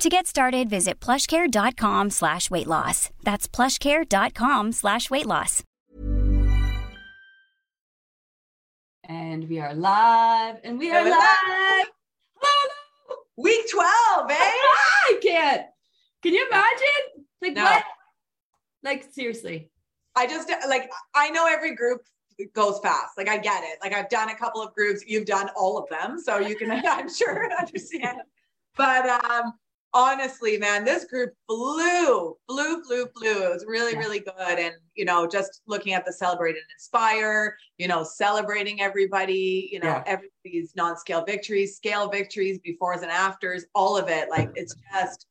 To get started, visit plushcare.com slash weight loss. That's plushcare.com slash weight loss. And we are live, and we are We're live. live. Week 12, eh? I can't. Can you imagine? Like No. what? Like seriously. I just like I know every group goes fast. Like I get it. Like I've done a couple of groups. You've done all of them, so you can I'm sure understand. But um honestly, man, this group flew, flew, flew, flew. It was really, really good. And you know, just looking at the celebrate and inspire, you know, celebrating everybody, you know, Yeah. everybody's non-scale victories, scale victories, befores and afters, all of it. Like it's just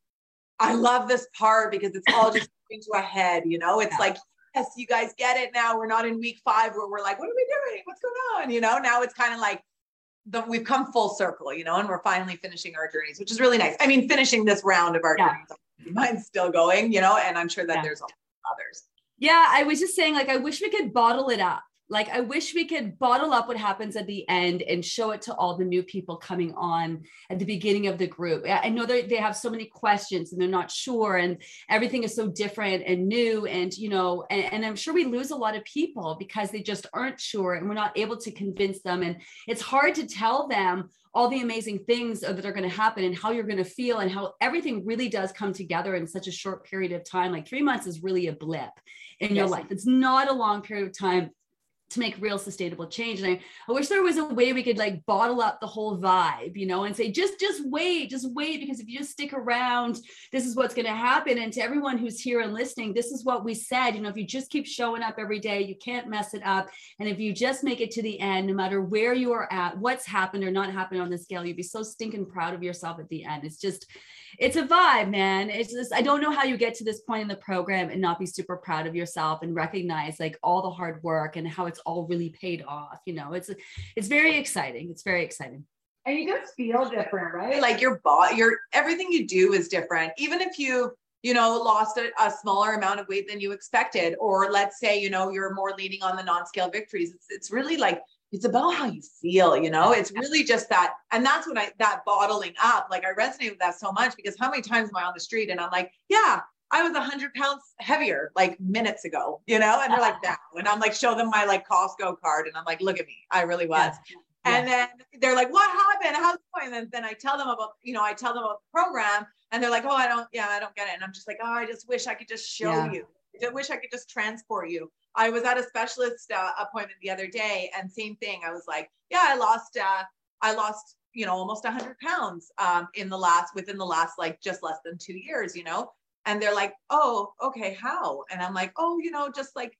I love this part because it's all just coming to a head, you know. It's Yeah. like, yes, you guys get it now. We're not in week five where we're like, what are we doing? What's going on? You know, now it's kind of like the, we've come full circle, you know, and we're finally finishing our journeys, which is really nice. I mean, finishing this round of our Yeah. journeys. Mine's still going, you know, and I'm sure that Yeah. there's others. Yeah, I was just saying, like, I wish we could bottle it up. Like, I wish we could bottle up what happens at the end and show it to all the new people coming on at the beginning of the group. I know that they have so many questions and they're not sure, and everything is so different and new. And, you know, and, and I'm sure we lose a lot of people because they just aren't sure and we're not able to convince them. And it's hard to tell them all the amazing things that are going to happen and how you're going to feel and how everything really does come together in such a short period of time. Like three months is really a blip in your life. It's not a long period of time to make real sustainable change. And I, I wish there was a way we could like bottle up the whole vibe, you know, and say, just, just wait, just wait, because if you just stick around, this is what's going to happen. And to everyone who's here and listening, this is what we said, you know, if you just keep showing up every day, you can't mess it up. And if you just make it to the end, no matter where you are at, what's happened or not happened on the scale, you'd be so stinking proud of yourself at the end. It's just, it's a vibe, man. It's just, I don't know how you get to this point in the program and not be super proud of yourself and recognize like all the hard work and how it's all really paid off. You know, it's, it's very exciting. It's very exciting. And you just feel different, right? Like your body, your everything you do is different. Even if you, you know, lost a, a smaller amount of weight than you expected, or let's say, you know, you're more leaning on the non-scale victories. It's, it's really like it's about how you feel, you know. It's really just that, and that's when I that bottling up. Like I resonate with that so much because how many times am I on the street and I'm like, yeah, I was a hundred pounds heavier like minutes ago, you know, and they're like that, and I'm like, show them my like Costco card, and I'm like, look at me, I really was. And then they're like, what happened? How's it going? And then I tell them about, you know, I tell them about the program and they're like, oh, I don't, yeah, I don't get it. And I'm just like, oh, I just wish I could just show Yeah. you. I wish I could just transport you. I was at a specialist uh, appointment the other day and same thing. I was like, yeah, I lost, uh, I lost, you know, almost hundred pounds um, in the last, within the last, like just less than two years, you know? And they're like, oh, okay, how? And I'm like, oh, you know, just like,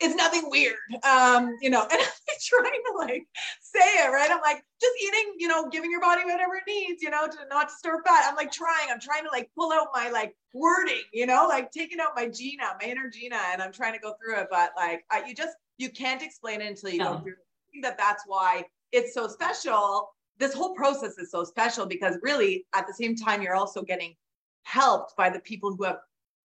it's nothing weird. Um, you know, and I'm trying to like say it, right? I'm like, just eating, you know, giving your body whatever it needs, you know, to not to store fat. I'm like trying, I'm trying to like pull out my like wording, you know, like taking out my Gina, my inner Gina, and I'm trying to go through it. But like, I, you just, you can't explain it until you No. go through it. That that's why it's so special. This whole process is so special because really at the same time, you're also getting helped by the people who have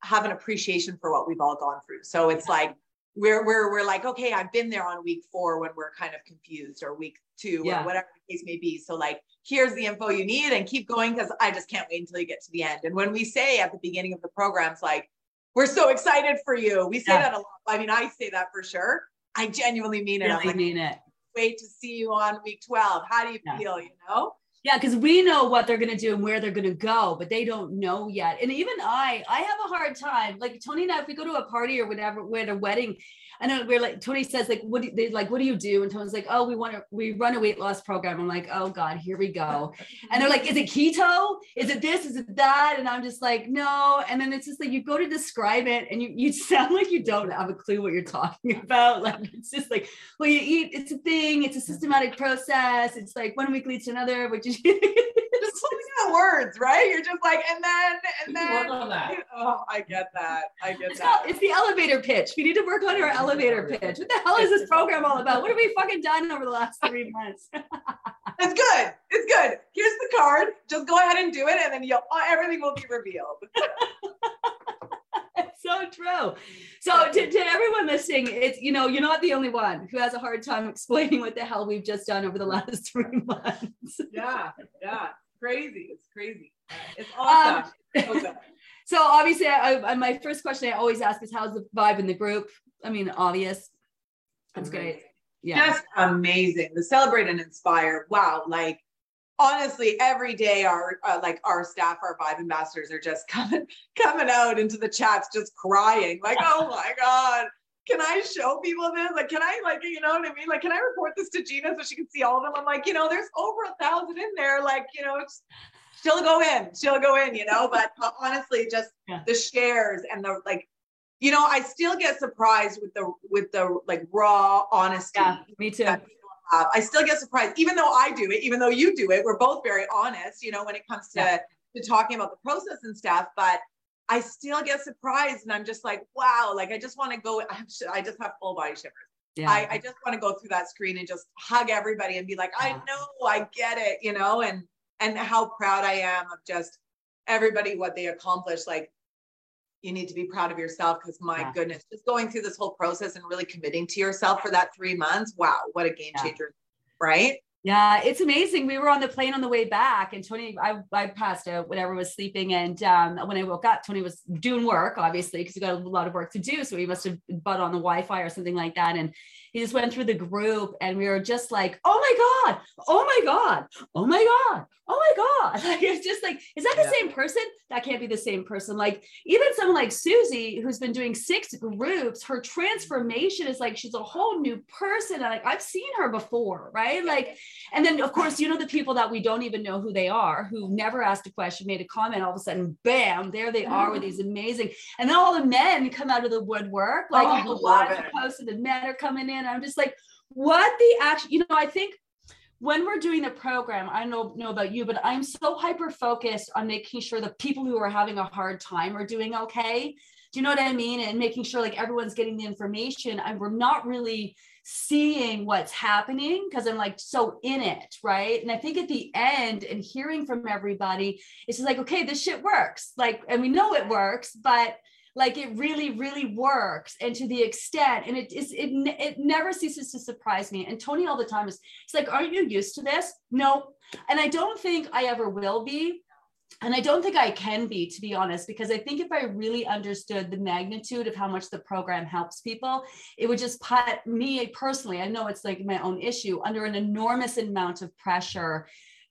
have an appreciation for what we've all gone through. So it's like we're we're we're like, okay, I've been there on week four when we're kind of confused, or week two, Yeah. or whatever the case may be. So like, here's the info you need, and keep going because I just can't wait until you get to the end. And when we say at the beginning of the programs, like, we're so excited for you, we say Yeah. that a lot. I mean, I say that for sure. I genuinely mean it. I'm like, mean it. wait to see you on week 12. How do you feel? You know? Yeah, because we know what they're going to do and where they're going to go, but they don't know yet. And even I, I have a hard time. Like Tony and I, if we go to a party or whatever, we're at a wedding, I know we're like Tony says, like, what do they like? What do you do? And Tony's like, oh, we want to, we run a weight loss program. I'm like, oh God, here we go. And they're like, is it keto? Is it this? Is it that? And I'm just like, no. And then it's just like you go to describe it and you you sound like you don't have a clue what you're talking about. Like it's just like, well, you eat, it's a thing, it's a systematic process. It's like one week leads to another, which is just pulling out words, right? You're just like, and then, and then. Work on that. Oh, I get that. I get it's that. Called, it's the elevator pitch. We need to work on our elevator pitch. What the hell is this program all about? What have we fucking done over the last three months? it's good. It's good. Here's the card. Just go ahead and do it, and then you'll everything will be revealed. It's so true. So to, to everyone listening, it's you know, you're not the only one who has a hard time explaining what the hell we've just done over the last three months. Yeah, yeah. Crazy. It's crazy. It's awesome. Um, so obviously I, I, my first question I always ask is how's the vibe in the group? I mean, obvious. That's amazing. great. Yeah. Just amazing. The celebrate and inspire. Wow. Like honestly every day our uh, like our staff our vibe ambassadors are just coming coming out into the chats just crying like oh my god can i show people this like can i like you know what i mean like can i report this to gina so she can see all of them i'm like you know there's over a thousand in there like you know she'll go in she'll go in you know but honestly just yeah. the shares and the like you know i still get surprised with the with the like raw honesty yeah me too have. I still get surprised, even though I do it, even though you do it. We're both very honest, you know, when it comes to, yeah. to talking about the process and stuff. But I still get surprised and I'm just like, wow, like I just want to go, I just have full body shivers. Yeah. I, I just want to go through that screen and just hug everybody and be like, I know, I get it, you know, and and how proud I am of just everybody what they accomplished. Like you need to be proud of yourself because my yeah. goodness, just going through this whole process and really committing to yourself for that three months. Wow, what a game changer, yeah. right? Yeah, it's amazing. We were on the plane on the way back, and Tony, I, I passed out whenever was sleeping. And um, when I woke up, Tony was doing work, obviously, because he got a lot of work to do. So he must have butt on the Wi Fi or something like that. And he just went through the group and we were just like, oh my God, oh my God, oh my God, oh my God. Like it's just like, is that the yeah. same person? That can't be the same person. Like even someone like Susie, who's been doing six groups, her transformation is like she's a whole new person. Like I've seen her before, right? Like, and then of course, you know, the people that we don't even know who they are, who never asked a question, made a comment, all of a sudden, bam, there they are with these amazing, and then all the men come out of the woodwork, like oh, love it. post and the men are coming in. I'm just like, what the action, you know, I think when we're doing the program, I don't know about you, but I'm so hyper focused on making sure the people who are having a hard time are doing okay. Do you know what I mean? And making sure like everyone's getting the information and we're not really seeing what's happening because I'm like so in it, right? And I think at the end and hearing from everybody, it's just like, okay, this shit works. Like, and we know it works, but like it really really works and to the extent and it is it, it never ceases to surprise me and tony all the time is it's like aren't you used to this? No and i don't think i ever will be and I don't think I can be, to be honest, because I think if I really understood the magnitude of how much the program helps people, it would just put me personally, I know it's like my own issue, under an enormous amount of pressure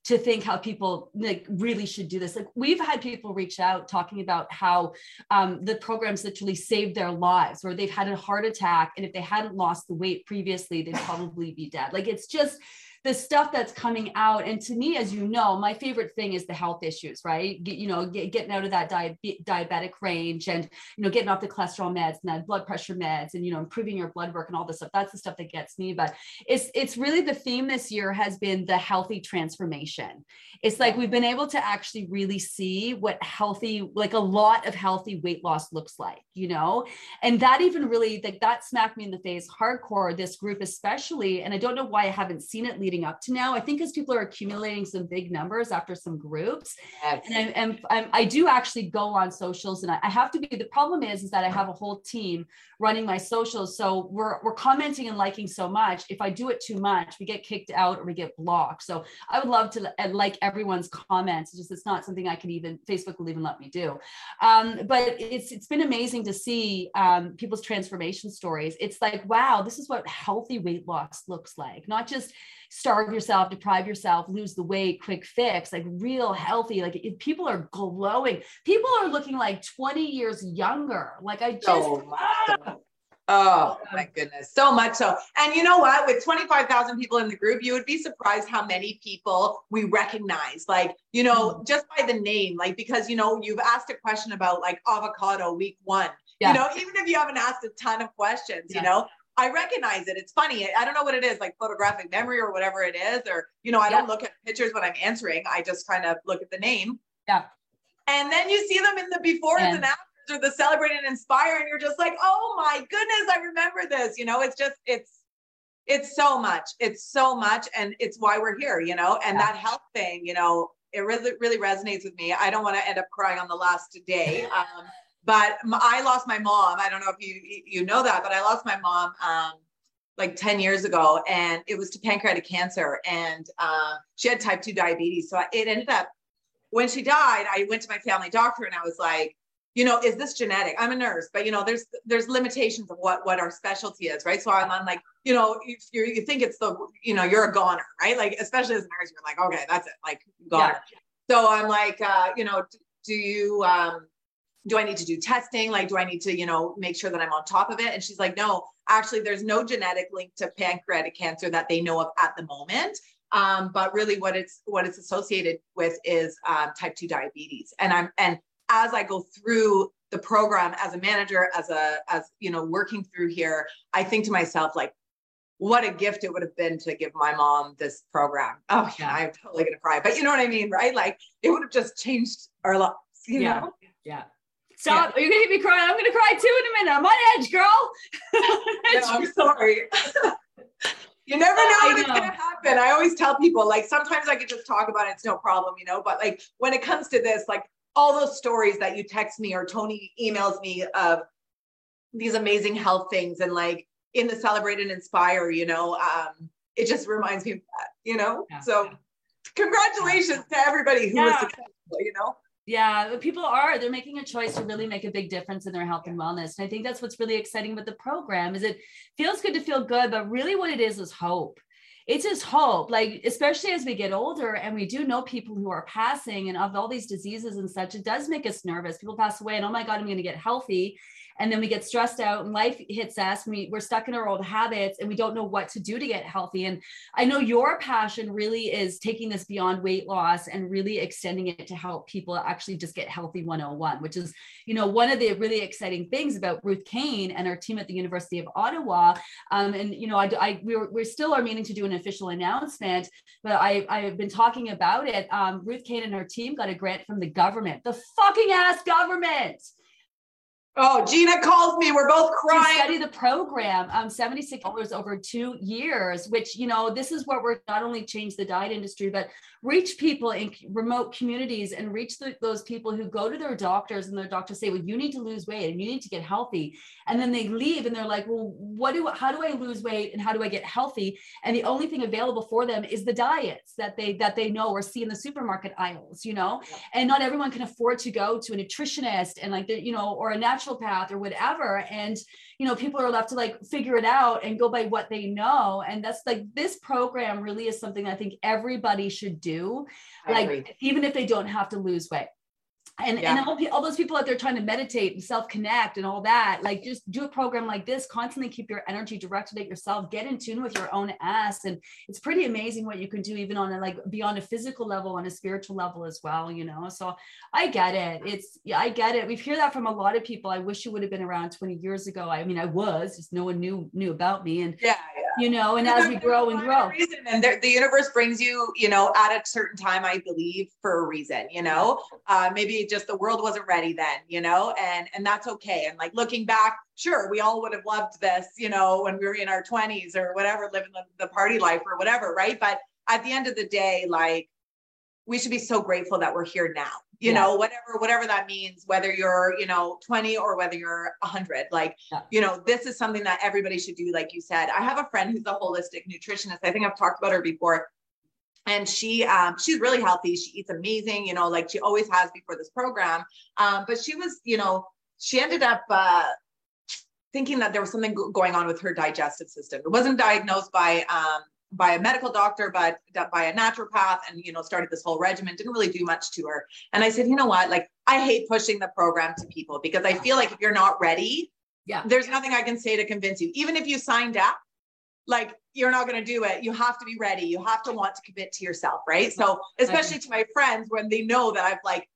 to think how people like really should do this. Like we've had people reach out talking about how um, the programs literally saved their lives, or they've had a heart attack, and if they hadn't lost the weight previously, they'd probably be dead. Like it's just the stuff that's coming out and to me as you know my favorite thing is the health issues right? Get, you know get, getting out of that di- diabetic range and you know getting off the cholesterol meds and that blood pressure meds and you know improving your blood work and all this stuff. That's the stuff that gets me but it's it's really the theme this year has been the healthy transformation. It's like we've been able to actually really see what healthy like a lot of healthy weight loss looks like you know? And that even really like that smacked me in the face hardcore this group especially and i don't know why i haven't seen it leading up to now i think as people are accumulating some big numbers after some groups. Yes. and I, I'm, i do actually go on socials and I, I have to be the problem is is that i have a whole team running my socials. So we're we're commenting and liking so much. If i do it too much we get kicked out or we get blocked. So i would love to like everyone's comments. It's just it's not something i can even facebook will even let me do. Um, but it's it's been amazing to see um, people's transformation stories. It's like wow this is what healthy weight loss looks like. Not just starve yourself deprive yourself lose the weight quick fix like real healthy like people are glowing people are looking like 20 years younger like i just oh, ah, Oh my goodness, so much so. And you know what? With 25,000 people in the group, you would be surprised how many people we recognize. Like, you know, mm-hmm. just by the name, like, because, you know, you've asked a question about like avocado week one. Yeah. You know, even if you haven't asked a ton of questions, yeah. you know, I recognize it. It's funny. I don't know what it is, like photographic memory or whatever it is, or you know, I don't look at pictures when I'm answering. I just kind of look at the name. Yeah. And then you see them in the befores and, and afters or the celebrate and inspire, and you're just like, oh my goodness, I remember this. You know, it's just it's it's so much. It's so much, and it's why we're here. You know, and yeah. that health thing, you know, it really really resonates with me. I don't want to end up crying on the last day. Um, but I lost my mom. I don't know if you you know that, but I lost my mom um, like 10 years ago, and it was to pancreatic cancer, and um, she had type 2 diabetes. So it ended up when she died, I went to my family doctor and I was like, you know, is this genetic? I'm a nurse, but you know, there's there's limitations of what what our specialty is, right? So I'm on like, you know, if you you think it's the, you know, you're a goner, right? Like especially as a nurse, you're like, okay, that's it, like goner. Yeah. So I'm like, uh, you know, do you um do I need to do testing? Like, do I need to, you know, make sure that I'm on top of it? And she's like, no, actually, there's no genetic link to pancreatic cancer that they know of at the moment. Um, but really, what it's what it's associated with is um, type two diabetes. And I'm and as I go through the program as a manager, as a as you know, working through here, I think to myself like, what a gift it would have been to give my mom this program. Oh yeah, I'm totally gonna cry. But you know what I mean, right? Like it would have just changed our lives. You yeah. know? Yeah. Stop. Yeah. You're going to hit me crying. I'm going to cry too in a minute. I'm on edge, girl. no, I'm sorry. you never know oh, what's going to happen. I always tell people, like, sometimes I could just talk about it. It's no problem, you know, but like when it comes to this, like all those stories that you text me or Tony emails me of these amazing health things and like in the celebrate and inspire, you know, um, it just reminds me of that, you know? Yeah, so yeah. congratulations to everybody who was successful, you know? Yeah, people are. They're making a choice to really make a big difference in their health and wellness. And I think that's what's really exciting with the program is it feels good to feel good, but really what it is is hope. It's just hope, like especially as we get older and we do know people who are passing and of all these diseases and such, it does make us nervous. People pass away and oh my God, I'm going to get healthy and then we get stressed out and life hits us we, we're stuck in our old habits and we don't know what to do to get healthy. And i know your passion really is taking this beyond weight loss and really extending it to help people actually just get healthy 101 which is you know one of the really exciting things about ruth kane and our team at the university of ottawa. Um, and you know i, I we're, we're still are meaning to do an official announcement but i i've been talking about it. Um, ruth kane and her team got a grant from the government the fucking ass government Oh, Gina calls me. We're both crying. To study the program, um, $76 over two years, which, you know, this is where we're not only change the diet industry, but reach people in remote communities and reach the, those people who go to their doctors and their doctors say, well, you need to lose weight and you need to get healthy. And then they leave and they're like, well, what do, how do I lose weight and how do I get healthy? And the only thing available for them is the diets that they, that they know or see in the supermarket aisles, you know, and not everyone can afford to go to a nutritionist and like, the, you know, or a naturopath or whatever. And you know people are left to like figure it out and go by what they know. And that's like this program really is something i think everybody should do I like agree. even if they don't have to lose weight and yeah. and all, all those people out there trying to meditate and self-connect and all that like just do a program like this constantly keep your energy directed at yourself get in tune with your own ass and it's pretty amazing what you can do even on a like beyond a physical level on a spiritual level as well you know? So i get it. It's yeah i get it. We've heard that from a lot of people. I wish you would have been around 20 years ago. I mean i was just no one knew knew about me and yeah, yeah. you know and as we grow and grow. Reason, and the universe brings you you know at a certain time i believe for a reason you know? Uh, maybe just the world wasn't ready then, you know, and and that's okay. And like looking back, sure, we all would have loved this, you know, when we were in our 20s or whatever, living the, the party life or whatever, right? But at the end of the day, like we should be so grateful that we're here now. You yeah. know, whatever whatever that means, whether you're, you know, 20 or whether you're 100. Like, yeah. you know, this is something that everybody should do like you said. I have a friend who's a holistic nutritionist. I think I've talked about her before and she um, she's really healthy. She eats amazing you know like she always has before this program. Um, but she was you know she ended up uh, thinking that there was something going on with her digestive system. It wasn't diagnosed by um, by a medical doctor but by a naturopath and you know started this whole regimen. Didn't really do much to her. And i said you know what? Like i hate pushing the program to people because i feel like if you're not ready yeah. there's nothing i can say to convince you. Even if you signed up like you're not going to do it. You have to be ready. You have to want to commit to yourself, right? So, especially to my friends when they know that I've like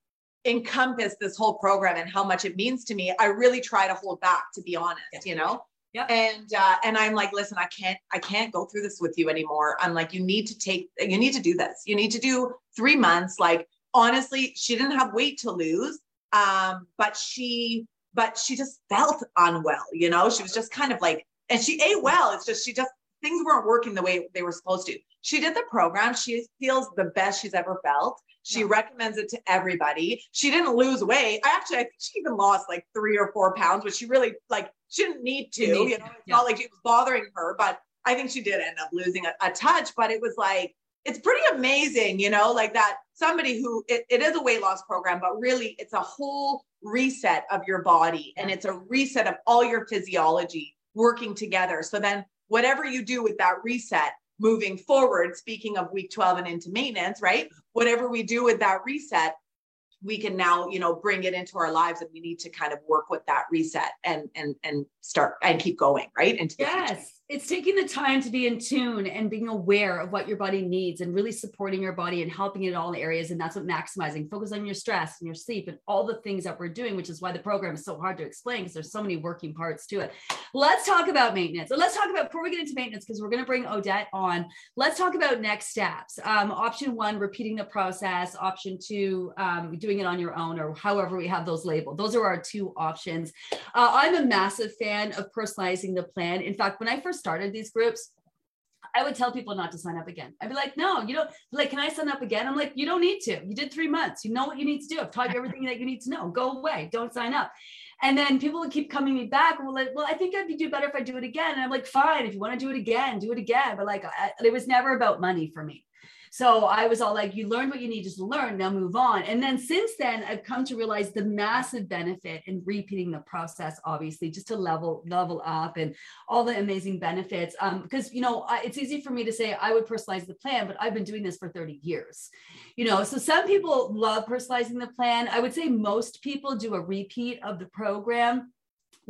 encompassed this whole program and how much it means to me, I really try to hold back, to be honest, you know? Yeah. And uh, and I'm like, listen, I can't I can't go through this with you anymore. I'm like, you need to take you need to do this. You need to do three months. Like honestly, she didn't have weight to lose, um, but she but she just felt unwell. You know, she was just kind of like, and she ate well. It's just she just things weren't working the way they were supposed to. She did the program. She feels the best she's ever felt. She yeah. recommends it to everybody. She didn't lose weight. I actually, I think she even lost like three or four pounds, but she really like she didn't need to. Need, you know, it's yeah. not like it was bothering her, but I think she did end up losing a, a, touch. But it was like it's pretty amazing, you know, like that somebody who it, it is a weight loss program, but really it's a whole reset of your body and it's a reset of all your physiology working together. So then whatever you do with that reset moving forward, speaking of week 12 and into maintenance, right? Whatever we do with that reset, we can now, you know, bring it into our lives and we need to kind of work with that reset and and and start and keep going, right? Into yes it's taking the time to be in tune and being aware of what your body needs and really supporting your body and helping it in all areas. And that's what maximizing focus on your stress and your sleep and all the things that we're doing, which is why the program is so hard to explain because there's so many working parts to it. Let's talk about maintenance. let's talk about before we get into maintenance, because we're going to bring Odette on. Let's talk about next steps. Um, option one, repeating the process. Option two, um, doing it on your own or however we have those labeled. Those are our two options. Uh, I'm a massive fan of personalizing the plan. In fact, when I first started these groups, I would tell people not to sign up again. I'd be like, no, you don't like, can I sign up again? I'm like, you don't need to. You did three months. You know what you need to do. I've taught you everything that you need to know. Go away. Don't sign up. And then people would keep coming me back. Well, like, well, I think I'd do better if I do it again. And I'm like, fine, if you want to do it again, do it again. But like, I, it was never about money for me. So I was all like, you learned what you needed to learn, now move on. And then since then, I've come to realize the massive benefit in repeating the process, obviously, just to level, level up and all the amazing benefits. Um, because, you know, I, it's easy for me to say I would personalize the plan, but I've been doing this for 30 years, you know, so some people love personalizing the plan. I would say most people do a repeat of the program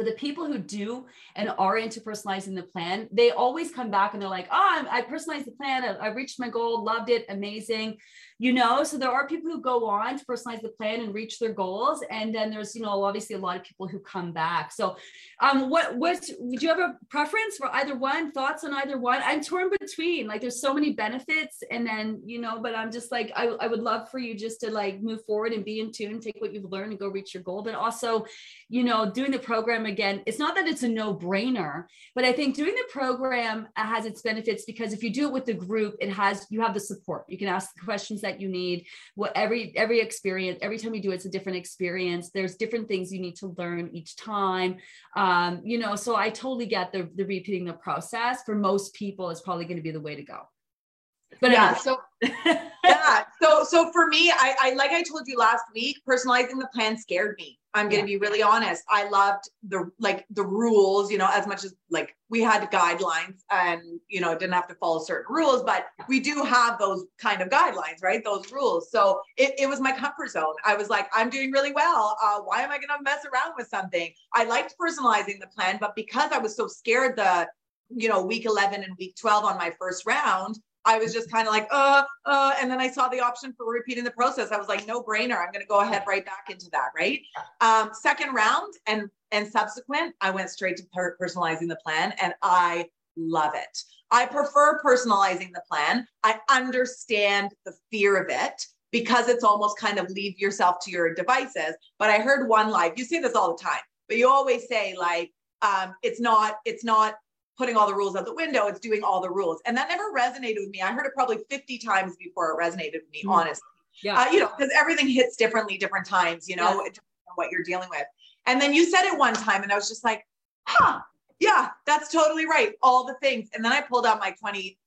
but the people who do and are into personalizing the plan, they always come back and they're like, oh, I personalized the plan. I, I reached my goal, loved it, amazing you know? So there are people who go on to personalize the plan and reach their goals and then there's you know obviously a lot of people who come back. So um what what would you have a preference for either one? Thoughts on either one? I'm torn between like there's so many benefits and then you know but i'm just like I, I would love for you just to like move forward and be in tune take what you've learned and go reach your goal. But also you know doing the program again it's not that it's a no-brainer but i think doing the program has its benefits because if you do it with the group it has you have the support. You can ask the questions that that you need. What every every experience every time you do it, it's a different experience. There's different things you need to learn each time. Um, you know so i totally get the, the repeating the process. For most people is probably going to be the way to go. But yeah anyway. so yeah so so for me I, I like i told you last week personalizing the plan scared me I'm going to yeah. be really honest. I loved the like the rules, you know, as much as like we had guidelines and you know didn't have to follow certain rules, but we do have those kind of guidelines, right? Those rules. So it, it was my comfort zone. I was like, I'm doing really well. Uh, why am I going to mess around with something? I liked personalizing the plan, but because I was so scared the you know week 11 and week 12 on my first round I was just kind of like, uh, uh, and then I saw the option for repeating the process. I was like, no brainer. I'm going to go ahead right back into that. Right. Um, second round and and subsequent, I went straight to per- personalizing the plan, and I love it. I prefer personalizing the plan. I understand the fear of it because it's almost kind of leave yourself to your devices. But I heard one live. You say this all the time, but you always say like, um, it's not, it's not putting all the rules out the window. It's doing all the rules. And that never resonated with me. I heard it probably 50 times before it resonated with me, mm. honestly. Yeah. Uh, you know, because everything hits differently, different times, you know, yeah. what you're dealing with. And then you said it one time, and I was just like, huh, yeah, that's totally right. All the things. And then I pulled out my 20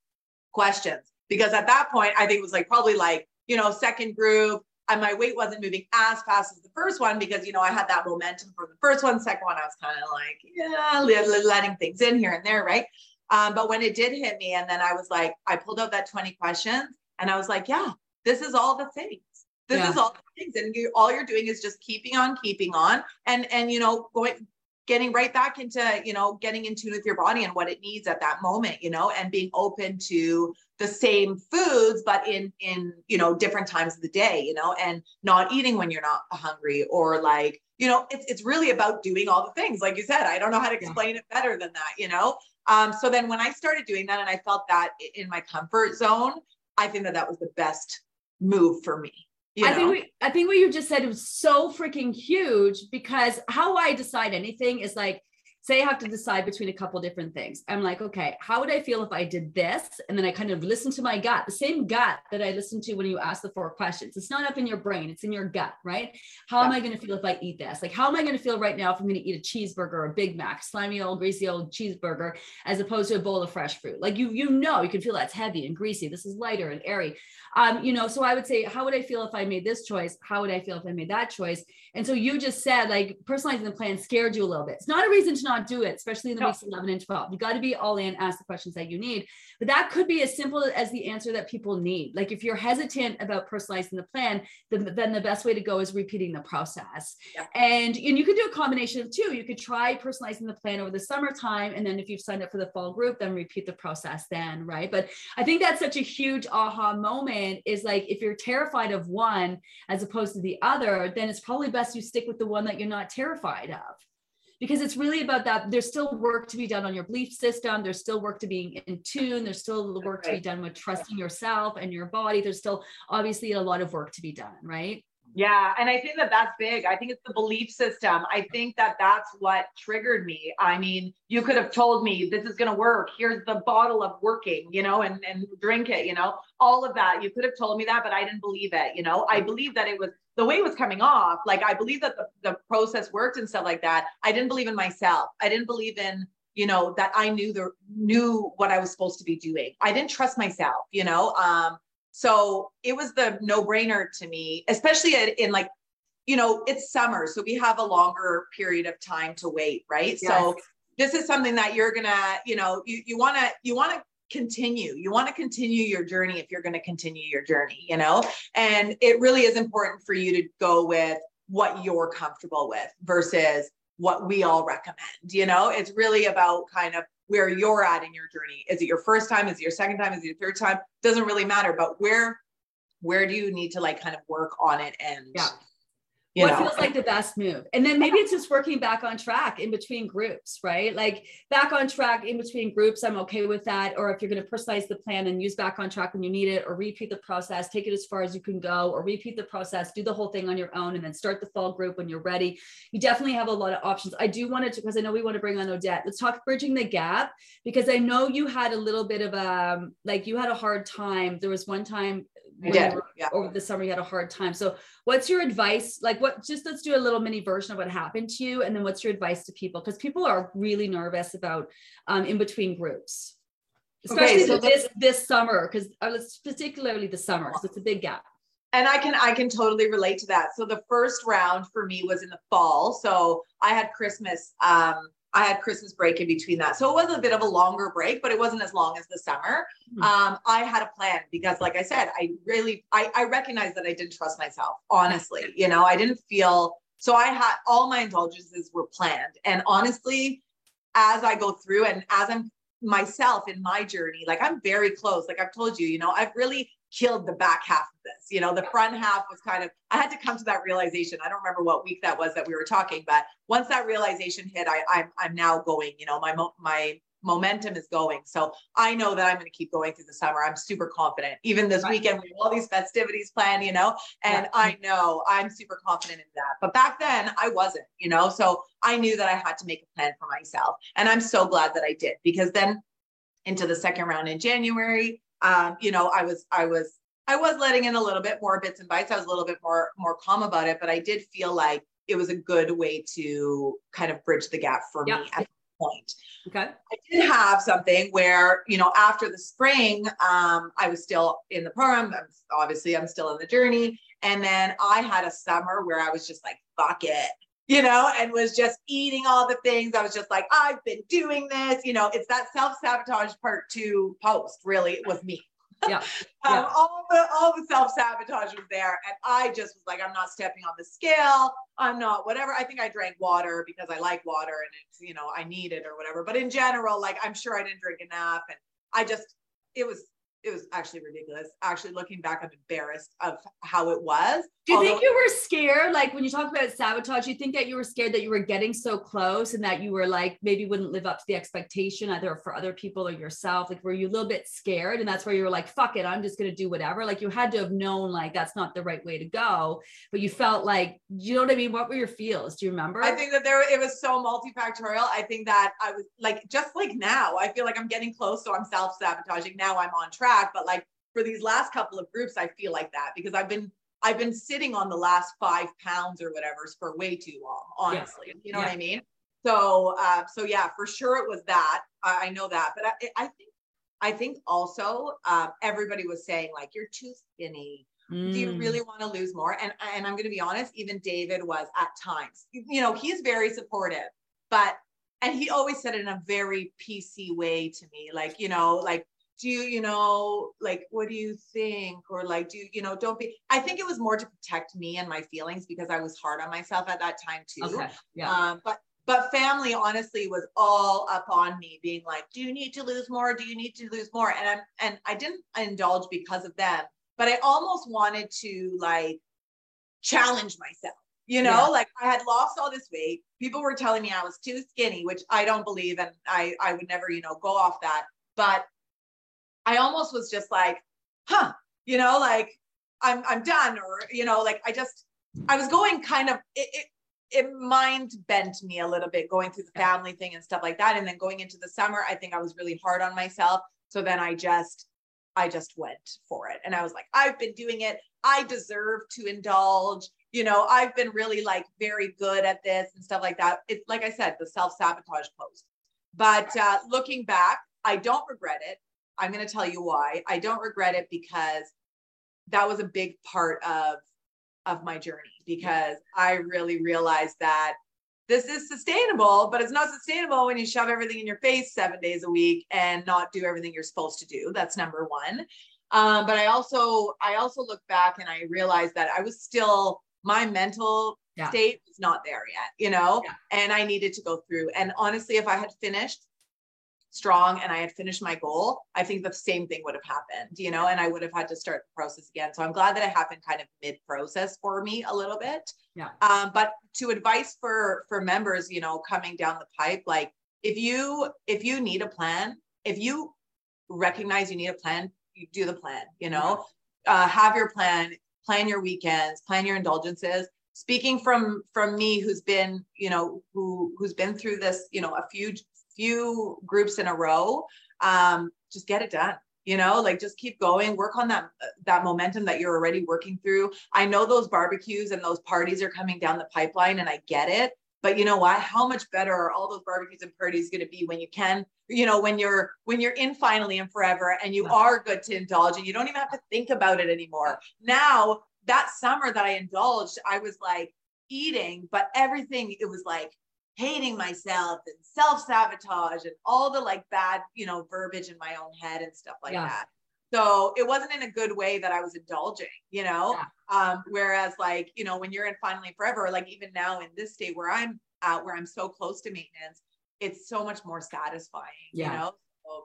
questions because at that point, I think it was like probably like, you know, second group, and my weight wasn't moving as fast as the first one because you know I had that momentum from the first one. Second one, I was kind of like, yeah, letting things in here and there, right? Um, but when it did hit me, and then I was like, I pulled out that 20 questions, and I was like, yeah, this is all the things. This yeah. is all the things, and you, all you're doing is just keeping on, keeping on, and and you know going getting right back into you know getting in tune with your body and what it needs at that moment you know and being open to the same foods but in in you know different times of the day you know and not eating when you're not hungry or like you know, it's, it's really about doing all the things. Like you said, I don't know how to explain yeah. it better than that, you know? Um, so then when I started doing that and I felt that in my comfort zone, I think that that was the best move for me. You know? I think we, I think what you just said was so freaking huge because how I decide anything is like say I have to decide between a couple different things. I'm like, okay, how would I feel if I did this? And then I kind of listen to my gut, the same gut that I listened to when you asked the four questions. It's not up in your brain, it's in your gut, right? How yeah. am I going to feel if I eat this? Like, how am I going to feel right now if I'm going to eat a cheeseburger or a Big Mac, slimy old, greasy old cheeseburger, as opposed to a bowl of fresh fruit? Like, you, you know, you can feel that's heavy and greasy. This is lighter and airy. Um, you know, so I would say, how would I feel if I made this choice? How would I feel if I made that choice? And so you just said, like, personalizing the plan scared you a little bit. It's not a reason to not do it, especially in the no. weeks 11 and 12. You got to be all in, ask the questions that you need. But that could be as simple as the answer that people need. Like if you're hesitant about personalizing the plan, then, then the best way to go is repeating the process. Yeah. And, and you could do a combination of two. You could try personalizing the plan over the summertime. And then if you've signed up for the fall group, then repeat the process then, right? But I think that's such a huge aha moment is like if you're terrified of one as opposed to the other, then it's probably best you stick with the one that you're not terrified of. Because it's really about that there's still work to be done on your belief system. There's still work to being in tune. There's still work to be done with trusting yourself and your body. There's still obviously a lot of work to be done right yeah. And I think that that's big. I think it's the belief system. I think that that's what triggered me. I mean, you could have told me this is going to work. Here's the bottle of working, you know, and, and drink it, you know, all of that. You could have told me that, but I didn't believe it. You know, I believe that it was the way it was coming off. Like, I believe that the, the process worked and stuff like that. I didn't believe in myself. I didn't believe in, you know, that I knew the knew what I was supposed to be doing. I didn't trust myself, you know. Um, so it was the no brainer to me, especially in like, you know, it's summer. So we have a longer period of time to wait, right? Yes. So this is something that you're gonna, you know, you, you wanna, you wanna continue. You want to continue your journey if you're going to continue your journey, you know? And it really is important for you to go with what you're comfortable with versus what we all recommend. You know, it's really about kind of where you're at in your journey. Is it your first time? Is it your second time? Is it your third time? Doesn't really matter. But where where do you need to like kind of work on it and yeah what know. feels like the best move. And then maybe it's just working back on track in between groups right? Like back on track in between groups i'm okay with that. Or if you're going to personalize the plan and use back on track when you need it or repeat the process take it as far as you can go or repeat the process do the whole thing on your own and then start the fall group when you're ready. You definitely have a lot of options. I do want to because i know we want to bring on odette. Let's talk bridging the gap because i know you had a little bit of a um, like you had a hard time. There was one time yeah. over the summer you had a hard time. So what's your advice like what just let's do a little mini version of what happened to you and then what's your advice to people? Because people are really nervous about um, in between groups. Especially okay, so this this summer because uh, particularly the summer so it's a big gap. And i can i can totally relate to that. So the first round for me was in the fall. So i had christmas um I had Christmas break in between that. So it was a bit of a longer break, but it wasn't as long as the summer. Mm-hmm. Um, I had a plan because, like I said, I really, I, I recognized that I didn't trust myself, honestly. You know, I didn't feel, so I had all my indulgences were planned. And honestly, as I go through and as I'm myself in my journey, like I'm very close. Like I've told you, you know, I've really killed the back half of this. You know, the front half was kind of, I had to come to that realization. I don't remember what week that was that we were talking, but once that realization hit, I, I'm, I'm now going, you know, my, my momentum is going. So I know that I'm going to keep going through the summer. I'm super confident. Even this weekend, we have all these festivities planned, you know, and. I know I'm super confident in that. But back then I wasn't, you know, so I knew that I had to make a plan for myself. And I'm so glad that I did because then into the second round in January, um, you know, I was, I was, I was letting in a little bit more bits and bites. I was a little bit more, more calm about it, but I did feel like it was a good way to kind of bridge the gap for yep. me at that point. Okay. I did have something where, you know, after the spring, um, I was still in the program. I'm, obviously, I'm still in the journey. And then I had a summer where I was just like, fuck it, you know, and was just eating all the things. I was just like, I've been doing this, you know, it's that self sabotage part two post, really, it was me. Yeah. um, all the all the self sabotage was there, and I just was like, I'm not stepping on the scale. I'm not whatever. I think I drank water because I like water, and it's you know I need it or whatever. But in general, like I'm sure I didn't drink enough, and I just it was it was actually ridiculous. Actually, looking back, I'm embarrassed of how it was. Do you Although- think you were scared? Like when you talk about sabotage, you think that you were scared that you were getting so close and that you were like maybe wouldn't live up to the expectation either for other people or yourself? Like were you a little bit scared and that's where you were like, fuck it, I'm just gonna do whatever. Like you had to have known like that's not the right way to go, but you felt like, you know what I mean? What were your feels? Do you remember? I think that there it was so multifactorial. I think that I was like just like now, I feel like I'm getting close, so I'm self-sabotaging. Now I'm on track track, but like for these last couple of groups, I feel like that because I've been I've been sitting on the last five pounds or whatever for way too long, honestly. Yeah. You know yeah. what I mean? So uh, so yeah, for sure it was that. I, I know that, but I, I think I think also uh, everybody was saying like you're too skinny. Mm. Do you mm. really want to lose more? And and I'm going to be honest, even David was at times. You know, he's very supportive, but and he always said it in a very PC way to me, like you know, like do you, you know, like, what do you think? Or like, do you, you know, don't be, I think it was more to protect me and my feelings because I was hard on myself at that time too. Okay. Yeah. Um, but, but family honestly was all up on me being like, do you need to lose more? Do you need to lose more? And I'm, and I didn't indulge because of them, but I almost wanted to like challenge myself. You know, yeah. like I had lost all this weight. People were telling me I was too skinny, which I don't believe. And I, I would never, you know, go off that. But I almost was just like, huh, you know, like I'm I'm done, or you know, like I just I was going kind of it, it it mind bent me a little bit going through the family thing and stuff like that. And then going into the summer, I think I was really hard on myself. So then I just I just went for it. And I was like, I've been doing it. I deserve to indulge. You know, I've been really like very good at this and stuff like that. It's like I said, the self sabotage post. But uh, looking back, I don't regret it. I'm going to tell you why. I don't regret it because that was a big part of of my journey because I really realized that this is sustainable, but it's not sustainable when you shove everything in your face seven days a week and not do everything you're supposed to do. That's number one. Um, but I also I also look back and I realized that I was still my mental yeah. state was not there yet, you know, yeah. and I needed to go through. And honestly, if I had finished strong and I had finished my goal, I think the same thing would have happened, you know, and I would have had to start the process again. So I'm glad that it happened kind of mid process for me a little bit. Yeah. Um, but to advice for for members, you know, coming down the pipe, like if you if you need a plan, if you recognize you need a plan, you do the plan, you know, uh, have your plan, plan your weekends, plan your indulgences. Speaking from from me, who's been, you know, who who's been through this, you know, a few few groups in a row, um, just get it done you know like just keep going work on that that momentum that you're already working through. I know those barbecues and those parties are coming down the pipeline and i get it but you know what? How much better are all those barbecues and parties going to be when you can you know when you're when you're in finally and forever and you are good to indulge and you don't even have to think about it anymore. Now that summer that i indulged i was like eating but everything it was like hating myself and self-sabotage and all the like bad, you know, verbiage in my own head and stuff like yeah. that. So it wasn't in a good way that I was indulging, you know. Yeah. Um, whereas like, you know, when you're in finally forever, like even now in this state where I'm at, where I'm so close to maintenance, it's so much more satisfying, yeah. you know. So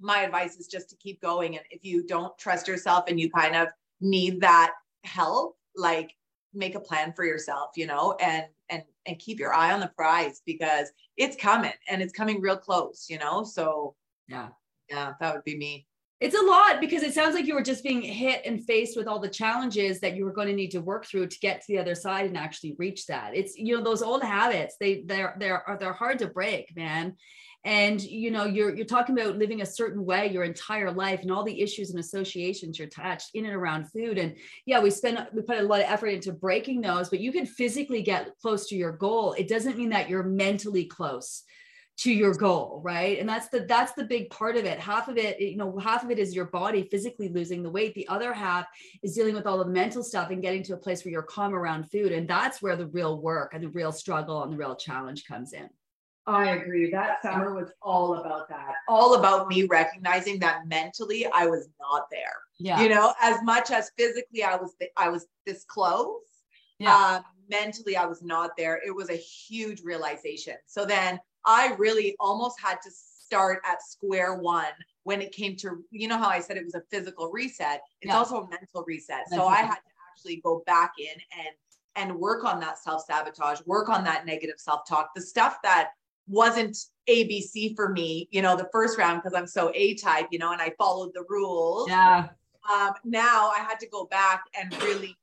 my advice is just to keep going. And if you don't trust yourself and you kind of need that help, like make a plan for yourself, you know, and and and keep your eye on the prize because it's coming and it's coming real close, you know? So yeah. Yeah, that would be me. It's a lot because it sounds like you were just being hit and faced with all the challenges that you were going to need to work through to get to the other side and actually reach that. It's you know those old habits they they're they're they're hard to break, man and you know you're you're talking about living a certain way your entire life and all the issues and associations you're attached in and around food. And yeah we spend we put a lot of effort into breaking those but you can physically get close to your goal. It doesn't mean that you're mentally close to your goal right? And that's the that's the big part of it. Half of it you know half of it is your body physically losing the weight. The other half is dealing with all the mental stuff and getting to a place where you're calm around food. And that's where the real work and the real struggle and the real challenge comes in I agree. That summer was all about that. All about me recognizing that mentally I was not there. Yeah. You know, as much as physically I was th- I was this close. Yeah. Uh, mentally I was not there. It was a huge realization. So then I really almost had to start at square one when it came to, you know, how I said it was a physical reset. It's yeah. also a mental reset. Mental so I had to actually go back in and and work on that self sabotage, work on that negative self talk, the stuff that wasn't ABC for me, you know, the first round because I'm so A type, you know, and I followed the rules. Yeah. Um, now I had to go back and really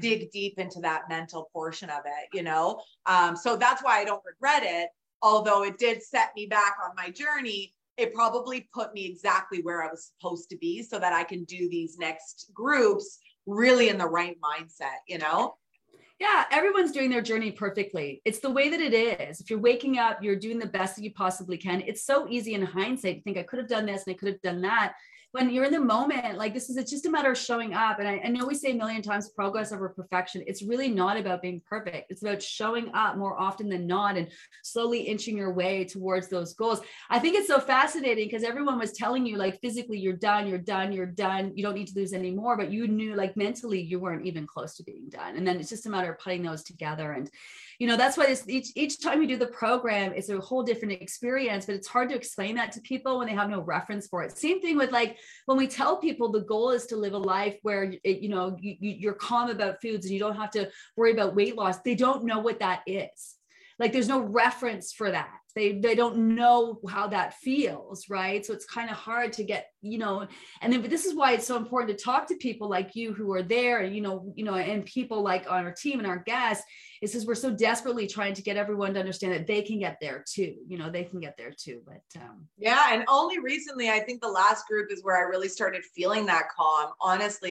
dig deep into that mental portion of it, you know. Um, so that's why I don't regret it. Although it did set me back on my journey, it probably put me exactly where I was supposed to be so that I can do these next groups really in the right mindset, you know? Yeah, everyone's doing their journey perfectly. It's the way that it is. If you're waking up, you're doing the best that you possibly can. It's so easy in hindsight to think I could have done this and I could have done that when you're in the moment, like this is it's just a matter of showing up. And I, I, know we say a million times progress over perfection. It's really not about being perfect. It's about showing up more often than not and slowly inching your way towards those goals. I think it's so fascinating because everyone was telling you like physically you're done, you're done, you're done, you don't need to lose anymore, but you knew like mentally you weren't even close to being done. And then it's just a matter of putting those together and you know that's why this, each each time you do the program it's a whole different experience but it's hard to explain that to people when they have no reference for it. Same thing with like when we tell people the goal is to live a life where it, you know you, you're calm about foods and you don't have to worry about weight loss they don't know what that is like there's no reference for that. They they don't know how that feels right? So it's kind of hard to get you know and then but this is why it's so important to talk to people like you who are there you know you know and people like on our team and our guests is because we're so desperately trying to get everyone to understand that they can get there too you know they can get there too but um. Yeah and only recently i think the last group is where i really started feeling that calm honestly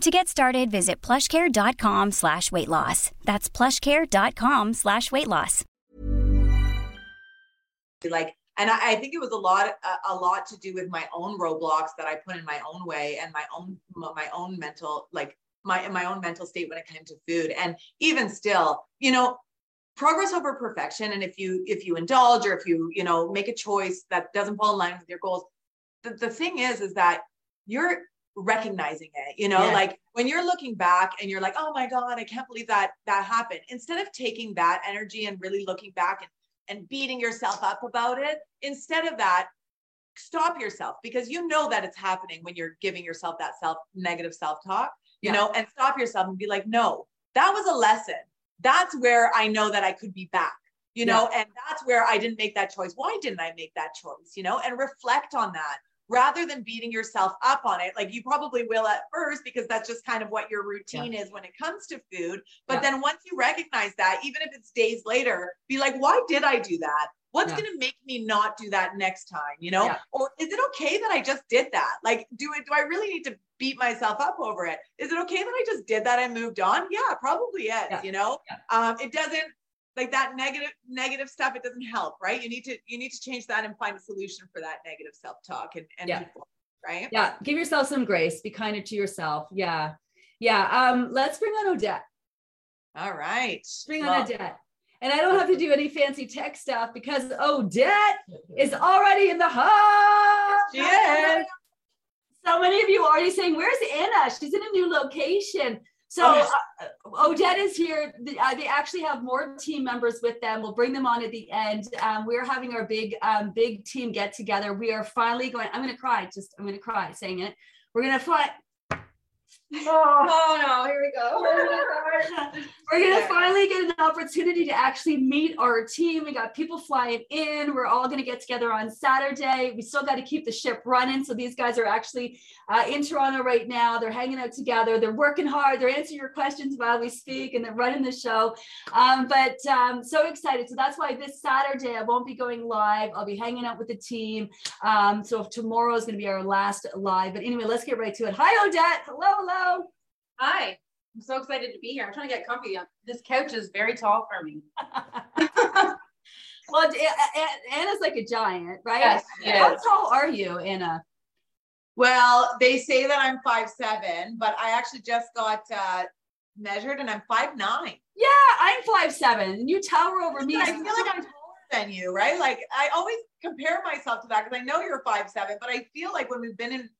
To get started, visit plushcare.com slash weight loss. That's plushcare.com slash weight loss. Like and I, I, think it was a lot a, a, lot to do with my own roadblocks that I put in my own way and my own my own mental like my my own mental state when it came to food and even still you know progress over perfection and if you if you indulge or if you you know make a choice that doesn't fall in line with your goals the, the thing is is that you're recognizing it you know yeah. like when you're looking back and you're like oh my god i can't believe that that happened instead of taking that energy and really looking back and and beating yourself up about it. Instead of that, stop yourself because you know that it's happening when you're giving yourself that self negative self talk, you yeah. know, and stop yourself and be like, no, that was a lesson. That's where I know that I could be back, you know, yeah. and that's where I didn't make that choice. Why didn't I make that choice, you know, and reflect on that rather than beating yourself up on it like you probably will at first because that's just kind of what your routine yeah. is when it comes to food. But yeah. then once you recognize that even if it's days later be like why did i do that? What's yeah. going to make me not do that next time? You know? Or is it okay that i just did that? Like do it do i really need to beat myself up over it? Is it okay that i just did that and moved on? Yeah probably is you know? Um it doesn't like that negative negative stuff it doesn't help right you need to you need to change that and find a solution for that negative self-talk and, and yeah. right yeah give yourself some grace be kinder to yourself yeah yeah um let's bring on odette all right bring on odette and I don't have to do any fancy tech stuff because Odette is already in the house. She is. So many of you are already saying, Where's Anna? She's in a new location. So uh, Odette is here. Uh, they actually have more team members with them. We'll bring them on at the end. Um, we're having our big, um, big team get together. We are finally going. I'm going to cry. Just I'm going to cry saying it. We're going to find Oh, oh no, here we go. We're gonna finally get an opportunity to actually meet our team. We got people flying in. We're all gonna get together on Saturday. We still got to keep the ship running. So these guys are actually uh, in Toronto right now. They're hanging out together. They're working hard. They're answering your questions while we speak, and they're running the show. Um, but um, so excited. So that's why this Saturday I won't be going live. I'll be hanging out with the team. Um, so tomorrow is gonna be our last live. But anyway, let's get right to it. Hi, Odette. Hello, hello. Hi. I'm so excited to be here. I'm trying to get comfy. This couch is very tall for me. well, Anna's like a giant, right? Yes, How tall are you, Anna? Well, they say that I'm five seven, but I actually just got uh, measured and I'm five nine. Yeah, I'm five seven. and You tower over me. I feel like I'm taller than you, right? Like I always compare myself to that because I know you're five seven, but I feel like when we've been in,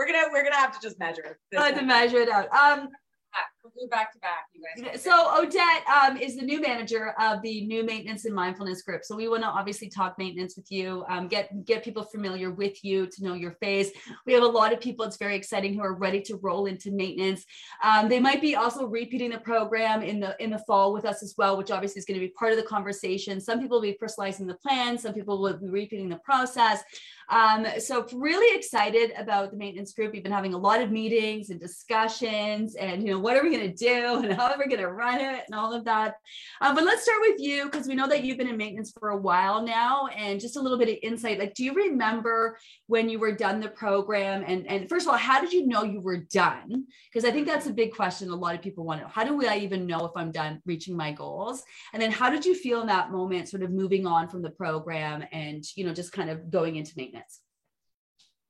we're gonna we're gonna have to just measure. I have to measure it out. Um, We'll do back to back, you guys. So Odette um, is the new manager of the new maintenance and mindfulness group. So we want to obviously talk maintenance with you, um, get get people familiar with you, to know your face. We have a lot of people. It's very exciting who are ready to roll into maintenance. Um, they might be also repeating the program in the in the fall with us as well, which obviously is going to be part of the conversation. Some people will be personalizing the plan. Some people will be repeating the process. Um, so really excited about the maintenance group. We've been having a lot of meetings and discussions and, you know, what are we going to do and how are we going to run it and all of that. Um, but let's start with you because we know that you've been in maintenance for a while now and just a little bit of insight. Like, do you remember when you were done the program? And, and first of all, how did you know you were done? Because I think that's a big question a lot of people want to know. How do I even know if I'm done reaching my goals? And then how did you feel in that moment, sort of moving on from the program and, you know, just kind of going into maintenance?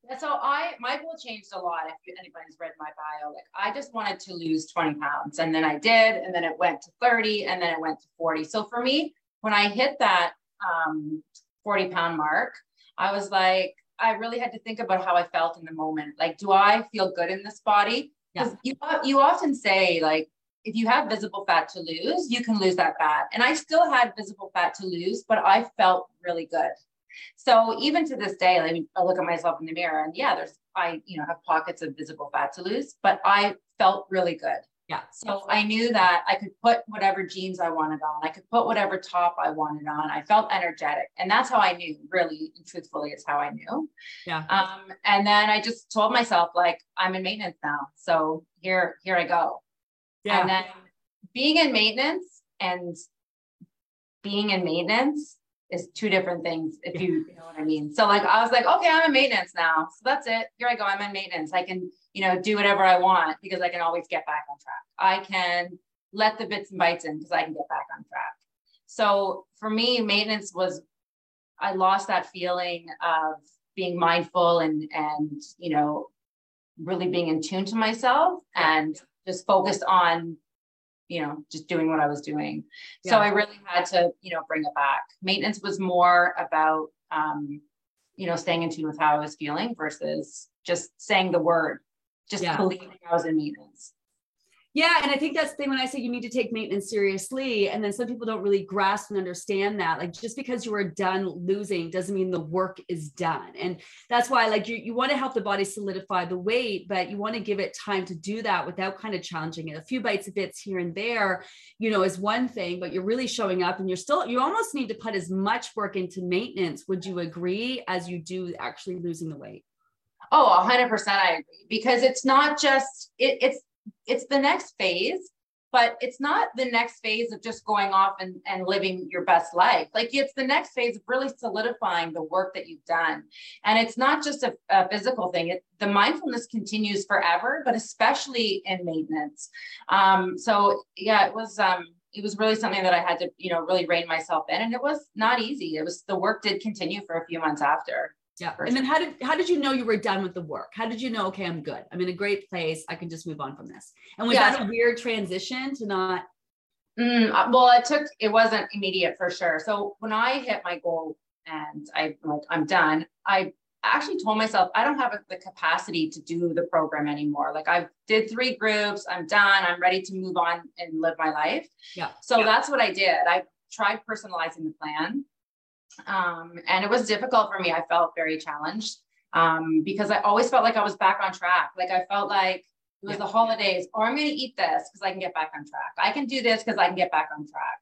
Yeah, so I my goal changed a lot. If anybody's read my bio, like I just wanted to lose 20 pounds, and then I did, and then it went to 30, and then it went to 40. So for me, when I hit that um, 40 pound mark, I was like, I really had to think about how I felt in the moment. Like, do I feel good in this body? Because yeah. you you often say like if you have visible fat to lose, you can lose that fat. And I still had visible fat to lose, but I felt really good. So even to this day, I mean, I look at myself in the mirror and yeah, there's, I, you know, have pockets of visible fat to lose, but I felt really good. Yeah. So I knew that I could put whatever jeans I wanted on. I could put whatever top I wanted on. I felt energetic. And that's how I knew, really and truthfully, is how I knew. Yeah. Um, and then I just told myself, like, I'm in maintenance now. So here, here I go. Yeah. And then being in maintenance and being in maintenance is two different things if you, you know what I mean. So like I was like, okay, I'm in maintenance now. So that's it. Here I go. I'm in maintenance. I can, you know, do whatever I want because I can always get back on track. I can let the bits and bites in because I can get back on track. So for me, maintenance was I lost that feeling of being mindful and and you know, really being in tune to myself and just focused on you know, just doing what I was doing. Yeah. So I really had to, you know, bring it back. Maintenance was more about, um, you know, staying in tune with how I was feeling versus just saying the word, just yeah. believing I was in maintenance. Yeah, and I think that's the thing when I say you need to take maintenance seriously, and then some people don't really grasp and understand that. Like just because you are done losing doesn't mean the work is done, and that's why like you you want to help the body solidify the weight, but you want to give it time to do that without kind of challenging it. A few bites of bits here and there, you know, is one thing, but you're really showing up, and you're still you almost need to put as much work into maintenance. Would you agree as you do actually losing the weight? Oh, 100% I agree because it's not just it, it's it's the next phase but it's not the next phase of just going off and, and living your best life. Like it's the next phase of really solidifying the work that you've done. And it's not just a, a physical thing. It, the mindfulness continues forever, but especially in maintenance. Um, so yeah, it was, um, it was really something that I had to, you know, really rein myself in. And it was not easy. It was, the work did continue for a few months after. Yeah. And then how did how did you know you were done with the work? How did you know, okay, I'm good. I'm in a great place. I can just move on from this. And was yeah. that a weird transition to not? Mm, uh, well, it took it wasn't immediate for sure. So when I hit my goal and I like I'm done, I actually told myself I don't have the capacity to do the program anymore. Like I did three groups, I'm done, I'm ready to move on and live my life. Yeah. So yeah. that's what I did. I tried personalizing the plan um, and it was difficult for me. I felt very challenged um, because I always felt like I was back on track. Like I felt like It was yeah. the holidays, or I'm going to eat this because I can get back on track. I can do this because I can get back on track.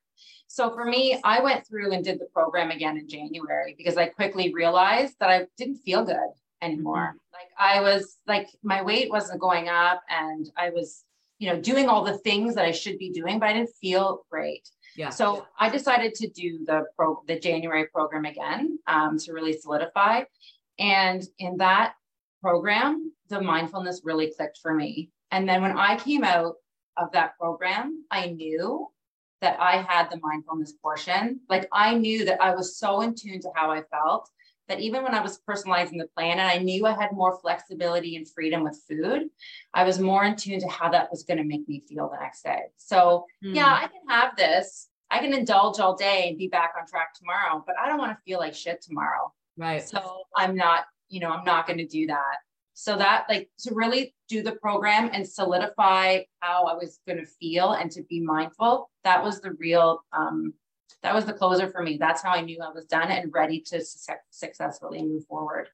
So for me, I went through and did the program again in January because I quickly realized that I didn't feel good anymore. Mm-hmm. Like I was like my weight wasn't going up and I was, you know, doing all the things that I should be doing, but I didn't feel great. Yeah. So I decided to do the pro the January program again um, to really solidify. And in that program, the mindfulness really clicked for me. And then when I came out of that program, I knew that I had the mindfulness portion. Like I knew that I was so in tune to how I felt that even when I was personalizing the plan and I knew I had more flexibility and freedom with food, I was more in tune to how that was going to make me feel the next day. So, mm. yeah, I can have this. I can indulge all day and be back on track tomorrow, but I don't want to feel like shit tomorrow. Right. So, I'm not, you know, I'm not going to do that. So that like to really do the program and solidify how I was going to feel and to be mindful, that was the real um that was the closer for me. That's how I knew I was done and ready to su- successfully move forward.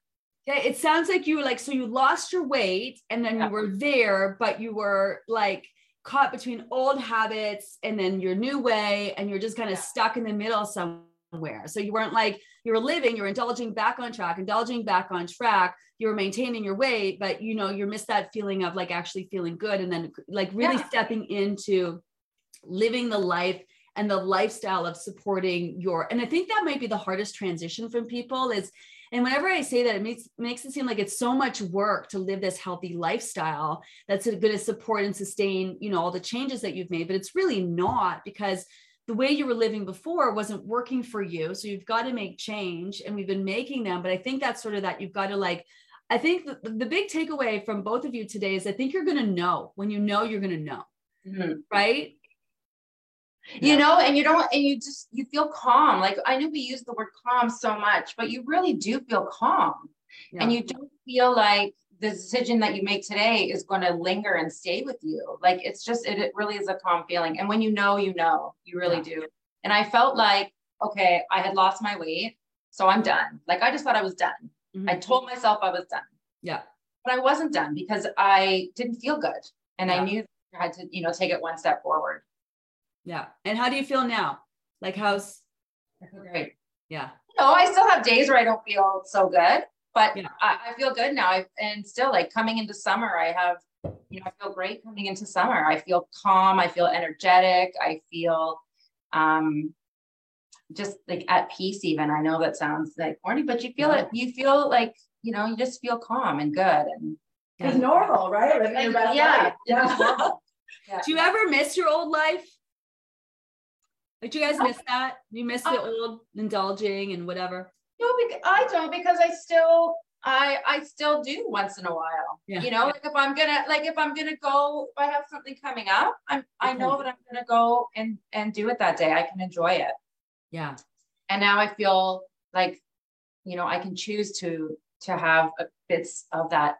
Yeah, it sounds like you were like so you lost your weight and then yeah. you were there, but you were like caught between old habits and then your new way, and you're just kind of yeah. stuck in the middle somewhere. So you weren't like you were living, you were indulging back on track, indulging back on track. You were maintaining your weight, but you know you missed that feeling of like actually feeling good, and then like really yeah. stepping into living the life and the lifestyle of supporting your and i think that might be the hardest transition from people is and whenever I say that, it makes makes it seem like it's so much work to live this healthy lifestyle that's going to support and sustain, you know, all the changes that you've made. But it's really not because the way you were living before wasn't working for you. So you've got to make change, and we've been making them. But I think that's sort of that you've got to like. I think the, the big takeaway from both of you today is I think you're going to know when you know you're going to know, mm-hmm. right? You know and you don't and you just you feel calm. Like i know we use the word calm so much but you really do feel calm. Yeah. and you don't feel like the decision that you make today is going to linger and stay with you. Like it's just it, it really is a calm feeling. And when you know you know. You really yeah. do. And i felt like okay i had lost my weight so i'm done. Like i just thought i was done. Mm-hmm. i told myself i was done. Yeah. But i wasn't done because i didn't feel good. And yeah. i knew i had to you know take it one step forward yeah. And how do you feel now? Like how's I feel great. Yeah. No, I still have days where I don't feel so good, but yeah. I, I, feel good now. I, and still like coming into summer, I have, you know, I feel great coming into summer. I feel calm. I feel energetic. I feel, um, just like at peace even. I know that sounds like corny, but you feel yeah. it, you feel like, you know, you just feel calm and good and, it's normal, right? Like, yeah. Yeah. yeah. Do you ever miss your old life? Like, you guys miss that? You miss the old indulging and whatever? No, I don't because I still I I still do once in a while. Yeah. You know, like if I'm gonna like if I'm gonna go, if I have something coming up, I'm I know that I'm gonna go and and do it that day. I can enjoy it. Yeah. And now I feel like, you know, I can choose to to have bits of that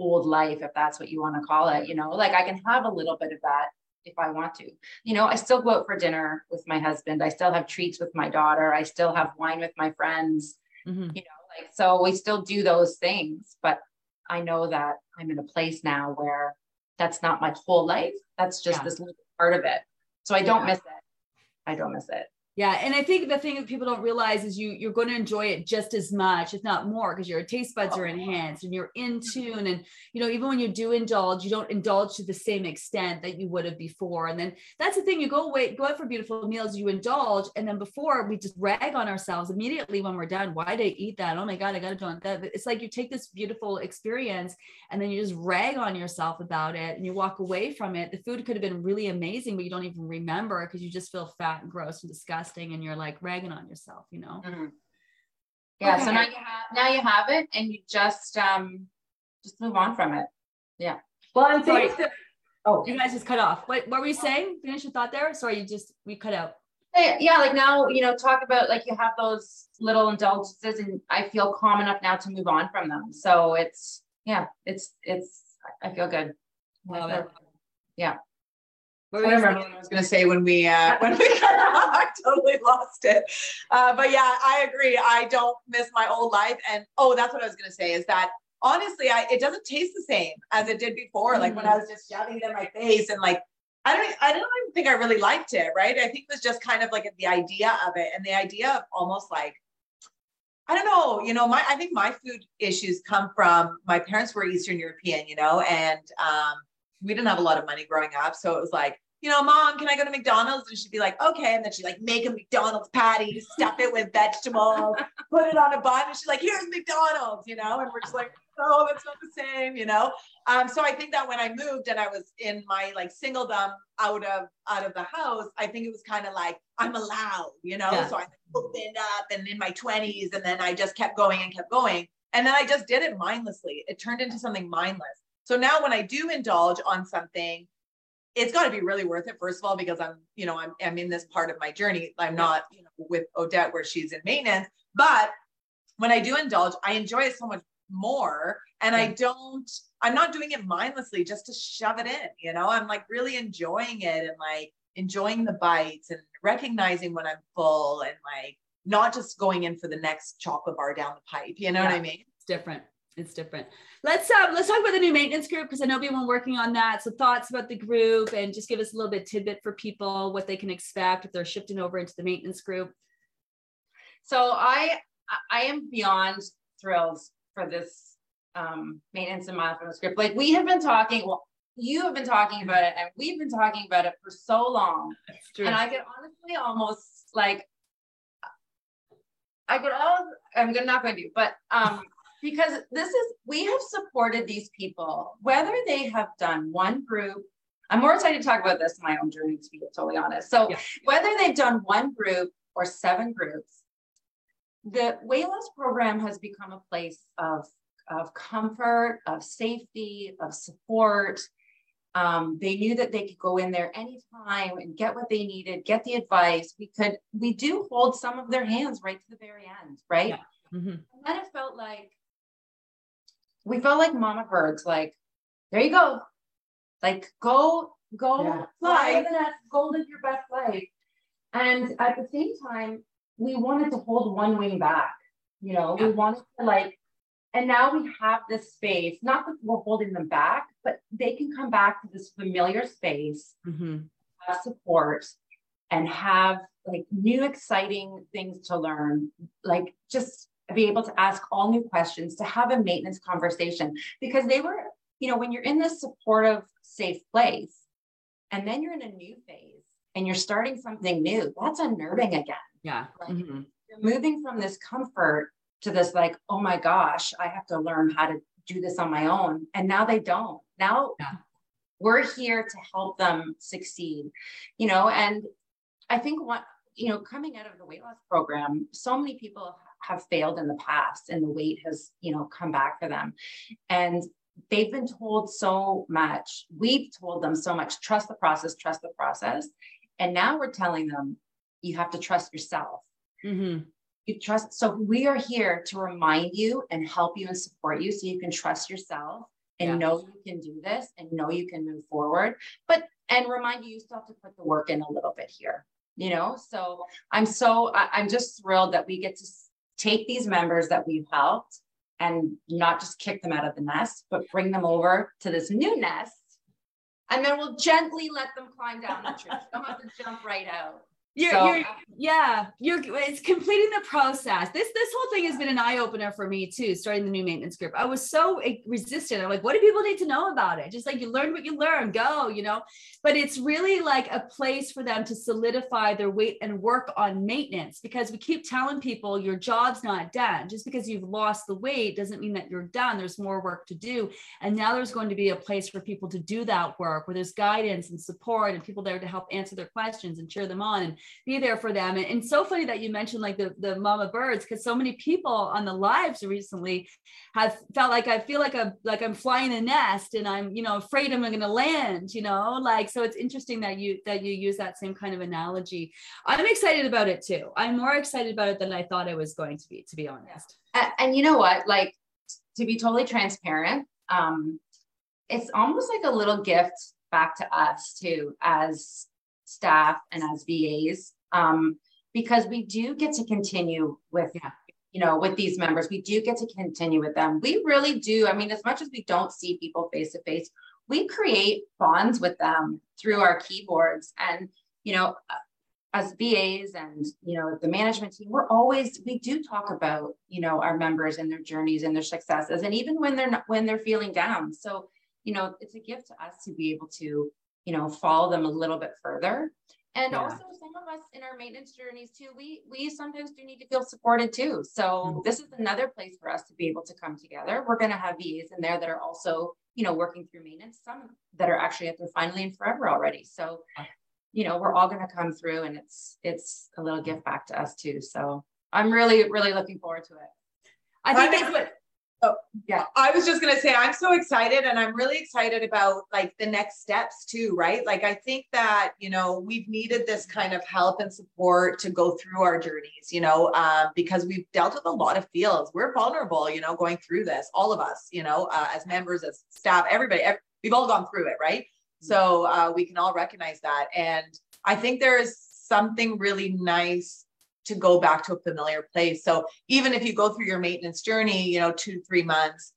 old life, if that's what you want to call it. You know, like I can have a little bit of that if I want to. You know, I still go out for dinner with my husband. I still have treats with my daughter. I still have wine with my friends. Mm-hmm. You know, like so we still do those things, but I know that I'm in a place now where that's not my whole life. That's just yeah. this little part of it. So I don't yeah. miss it. I don't miss it. Yeah, and I think the thing that people don't realize is you you're going to enjoy it just as much, if not more, because your taste buds are oh, enhanced and you're in mm-hmm. tune. And you know, even when you do indulge, you don't indulge to the same extent that you would have before. And then that's the thing: you go away, go out for beautiful meals, you indulge, and then before we just rag on ourselves immediately when we're done. Why did I eat that? Oh my god, I got to do that. It's like you take this beautiful experience and then you just rag on yourself about it, and you walk away from it. The food could have been really amazing, but you don't even remember because you just feel fat and gross and disgusting disgusting and you're like ragging on yourself, you know? Mm-hmm. Yeah. Okay. So now you have, now you have it and you just, um, just move on from it. Yeah. Well, I'm sorry. oh, you guys just cut off. What, what were you saying? Finish your thought there. Sorry. You just, we cut out. Yeah. Like now, you know, talk about like you have those little indulgences and I feel calm enough now to move on from them. So it's, yeah, it's, it's, I feel good. Love it. Yeah. I don't remember what I was going to say when we uh, when we I totally lost it. Uh, but yeah, I agree. I don't miss my old life, and oh, that's what I was going to say is that honestly, I it doesn't taste the same as it did before. Mm-hmm. Like when I mm-hmm. was just shoving it in my face and like I don't I don't even think I really liked it, right? I think it was just kind of like the idea of it and the idea of almost like I don't know, you know, my I think my food issues come from my parents were Eastern European, you know, and um, we didn't have a lot of money growing up. So it was like, you know, mom, can I go to McDonald's? And she'd be like, okay. And then she'd like make a McDonald's patty, stuff it with vegetables, put it on a bun. And she's like, here's McDonald's, you know? And we're just like, oh, that's not the same, you know? Um, so I think that when I moved and I was in my like singledom out of out of the house, I think it was kind of like I'm allowed, you know. Yeah. So I opened up and in my 20s, and then I just kept going and kept going. And then I just did it mindlessly. It turned into something mindless. So now when I do indulge on something, it's got to be really worth it first of all because i'm you know i'm, I'm in this part of my journey. I'm not you know with odette where she's in maintenance but when i do indulge i enjoy it so much more and i don't i'm not doing it mindlessly just to shove it in you know? I'm like really enjoying it and like enjoying the bites and recognizing when i'm full and like not just going in for the next chocolate bar down the pipe you know yeah. what i mean? It's different it's different. Let's um let's talk about the new maintenance group because I know we've been working on that. So thoughts about the group and just give us a little bit tidbit for people what they can expect if they're shifting over into the maintenance group. So I I am beyond thrilled for this um, maintenance and mindfulness group. Like we have been talking, well, you have been talking about it, and we've been talking about it for so long. And I could honestly almost like I could all I'm not going to do, but um because this is we have supported these people whether they have done one group i'm more excited to talk about this in my own journey to be totally honest so yeah. whether they've done one group or seven groups the weight loss program has become a place of of comfort of safety of support um, they knew that they could go in there anytime and get what they needed get the advice we could we do hold some of their hands right to the very end right yeah. mm-hmm. and then it felt like we felt like mama birds, like, there you go. Like go, go yeah. fly the nest, go live your best life. And at the same time, we wanted to hold one wing back. You know, yeah. we wanted to like, and now we have this space, not that we're holding them back, but they can come back to this familiar space, mm-hmm. have support, and have like new exciting things to learn. Like just be able to ask all new questions, to have a maintenance conversation because they were, you know, when you're in this supportive, safe place and then you're in a new phase and you're starting something new, that's unnerving again. Yeah. Like, mm-hmm. You're moving from this comfort to this, like, oh my gosh, I have to learn how to do this on my own. And now they don't. Now yeah. we're here to help them succeed, you know, and I think what, you know, coming out of the weight loss program, so many people have failed in the past and the weight has, you know, come back for them. And they've been told so much. We've told them so much trust the process, trust the process. And now we're telling them you have to trust yourself. Mm-hmm. You trust. So we are here to remind you and help you and support you so you can trust yourself and know you can do this and know you can move forward. But and remind you you still have to put the work in a little bit here. You know, so I'm so I'm just thrilled that we get to take these members that we've helped and not just kick them out of the nest, but bring them over to this new nest. And then we'll gently let them climb down the tree. Don't have to jump right out. You're, so, you're, yeah, you're it's completing the process. This this whole thing has been an eye opener for me too. Starting the new maintenance group, I was so eh, resistant. I'm like, what do people need to know about it? Just like you learn what you learn, go, you know. But it's really like a place for them to solidify their weight and work on maintenance because we keep telling people your job's not done. Just because you've lost the weight doesn't mean that you're done. There's more work to do, and now there's going to be a place for people to do that work where there's guidance and support and people there to help answer their questions and cheer them on and be there for them. And, and so funny that you mentioned like the, the mama birds, because so many people on the lives recently have felt like I feel like I'm like I'm flying a nest and I'm, you know, afraid I'm gonna land, you know, like so it's interesting that you that you use that same kind of analogy. I'm excited about it too. I'm more excited about it than I thought I was going to be, to be honest. And, and you know what? Like to be totally transparent, um, it's almost like a little gift back to us too as staff and as VAs, um, because we do get to continue with yeah. you know, with these members. We do get to continue with them. We really do. I mean, as much as we don't see people face to face, we create bonds with them through our keyboards. And, you know, as VAs and, you know, the management team, we're always, we do talk about, you know, our members and their journeys and their successes. And even when they're not, when they're feeling down. So, you know, it's a gift to us to be able to, you know, follow them a little bit further and yeah. also some of us in our maintenance journeys too, we we sometimes do need to feel supported too. So mm-hmm. this is another place for us to be able to come together. We're going to have VAs in there that are also, you know, working through maintenance, some that are actually at their finally and forever already. So, you know, we're all going to come through and it's it's a little gift back to us too. So I'm really, really looking forward to it. I think that's what Oh, yeah. I was just going to say, I'm so excited and I'm really excited about like the next steps too, right? Like, I think that, you know, we've needed this kind of help and support to go through our journeys, you know, um, because we've dealt with a lot of fields. We're vulnerable, you know, going through this, all of us, you know, uh, as members, as staff, everybody, every, we've all gone through it, right? So uh, we can all recognize that. And I think there is something really nice to go back to a familiar place. So even if you go through your maintenance journey, you know, two, three months,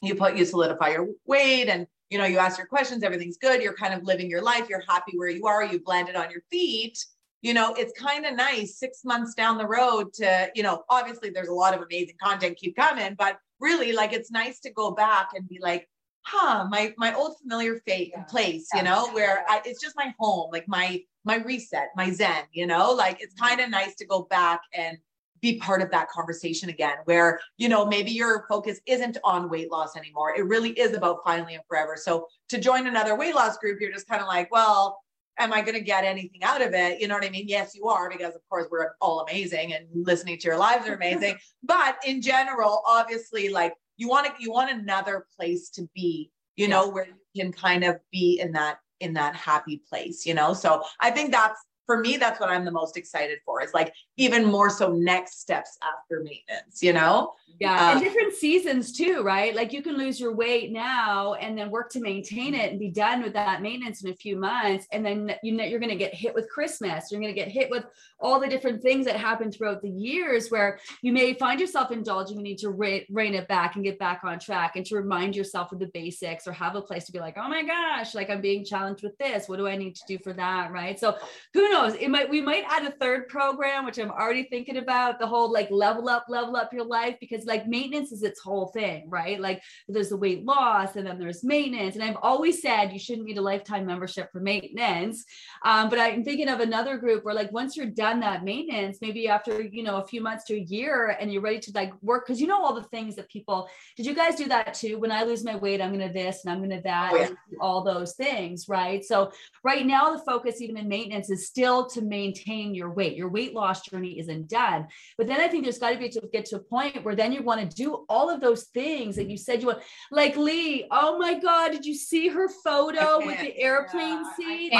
you put, you solidify your weight and, you know, you ask your questions, everything's good. You're kind of living your life. You're happy where you are. You've landed on your feet. You know, it's kind of nice six months down the road to, you know, obviously there's a lot of amazing content keep coming, but really like it's nice to go back and be like, huh, my my old familiar fate yeah. place, you know, where I, it's just my home, like my my reset, my zen, you know, like it's mm-hmm. kind of nice to go back and be part of that conversation again where you know maybe your focus isn't on weight loss anymore. It really is about finally and forever. So to join another weight loss group you're just kind of like well am i going to get anything out of it? You know what i mean? Yes you are because of course we're all amazing and listening to your lives are amazing. But in general obviously like you want to you want another place to be you yes. know where you can kind of be in that in that happy place, you know? So I think that's for me, that's what I'm the most excited for is like even more so next steps after maintenance, you know? Yeah. and uh, different seasons too, right? Like you can lose your weight now and then work to maintain it and be done with that maintenance in a few months. And then you know you're going to get hit with Christmas. You're going to get hit with all the different things that happen throughout the years where you may find yourself indulging. You need to re- rein it back and get back on track and to remind yourself of the basics or have a place to be like, oh my gosh, like I'm being challenged with this. What do I need to do for that? Right. So who knows? It might, we might add a third program, which I'm already thinking about the whole like level up, level up your life because like maintenance is its whole thing, right? Like there's the weight loss and then there's maintenance. And I've always said you shouldn't need a lifetime membership for maintenance. Um, but I'm thinking of another group where like once you're done that maintenance, maybe after, you know, a few months to a year and you're ready to like work, because you know all the things that people, did you guys do that too? When I lose my weight, I'm to this and I'm to that, oh, yeah. all those things, right? So right now the focus even in maintenance is still to maintain your weight. Your weight loss journey isn't done. But then I think there's got to be to get to a point where then you want to do all of those things that you said you want. Like Lee, oh my God, did you see her photo with the airplane yeah, seat?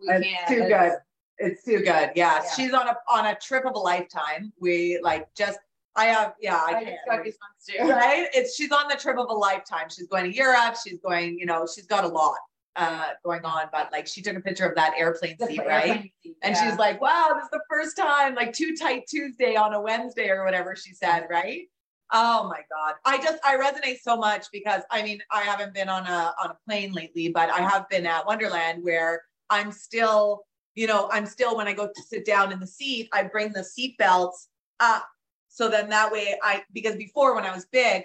It's too good. It's too good. Yeah. yeah. She's on a on a trip of a lifetime. We like just I have, yeah, I, I can't. Right? It's she's on the trip of a lifetime. She's going to Europe. She's going, you know, she's got a lot uh going on. But like she took a picture of that airplane seat, right? Airplane seat, and yeah. she's like, wow, this is the first time, like too tight Tuesday on a Wednesday or whatever she said, right? Oh my God. I just, I resonate so much because I mean, I haven't been on a, on a plane lately, but I have been at Wonderland where I'm still, you know, I'm still, when I go to sit down in the seat, I bring the seat belts up. So then that way I, because before when I was big,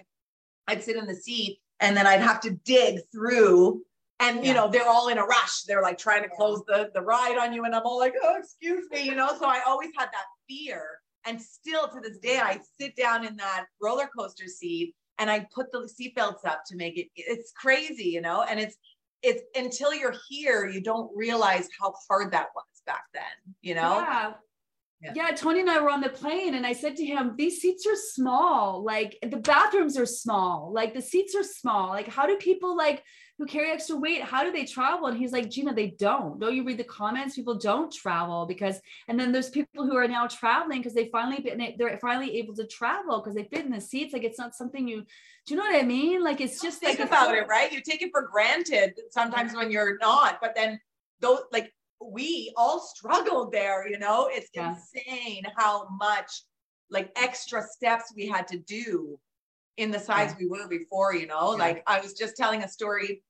I'd sit in the seat and then I'd have to dig through and yeah. you know they're all in a rush they're like trying to close the the ride on you and i'm all like oh excuse me you know so i always had that fear and still to this day, I sit down in that roller coaster seat and I put the seatbelts up to make it, it's crazy, you know? And it's, it's until you're here, you don't realize how hard that was back then, you know? Yeah. Yeah. yeah. Tony and I were on the plane and I said to him, these seats are small. Like the bathrooms are small. Like the seats are small. Like, how do people like who carry extra weight how do they travel? And he's like gina they don't. Don't you read the comments people don't travel because and then there's people who are now traveling because they finally been they're finally able to travel because they fit in the seats. Like it's not something you do you know what i mean? Like it's just think like about it right? You take it for granted sometimes when you're not but then those like we all struggled there you know? It's yeah. insane how much like extra steps we had to do in the size yeah. we were before, you know, yeah. like I was just telling a story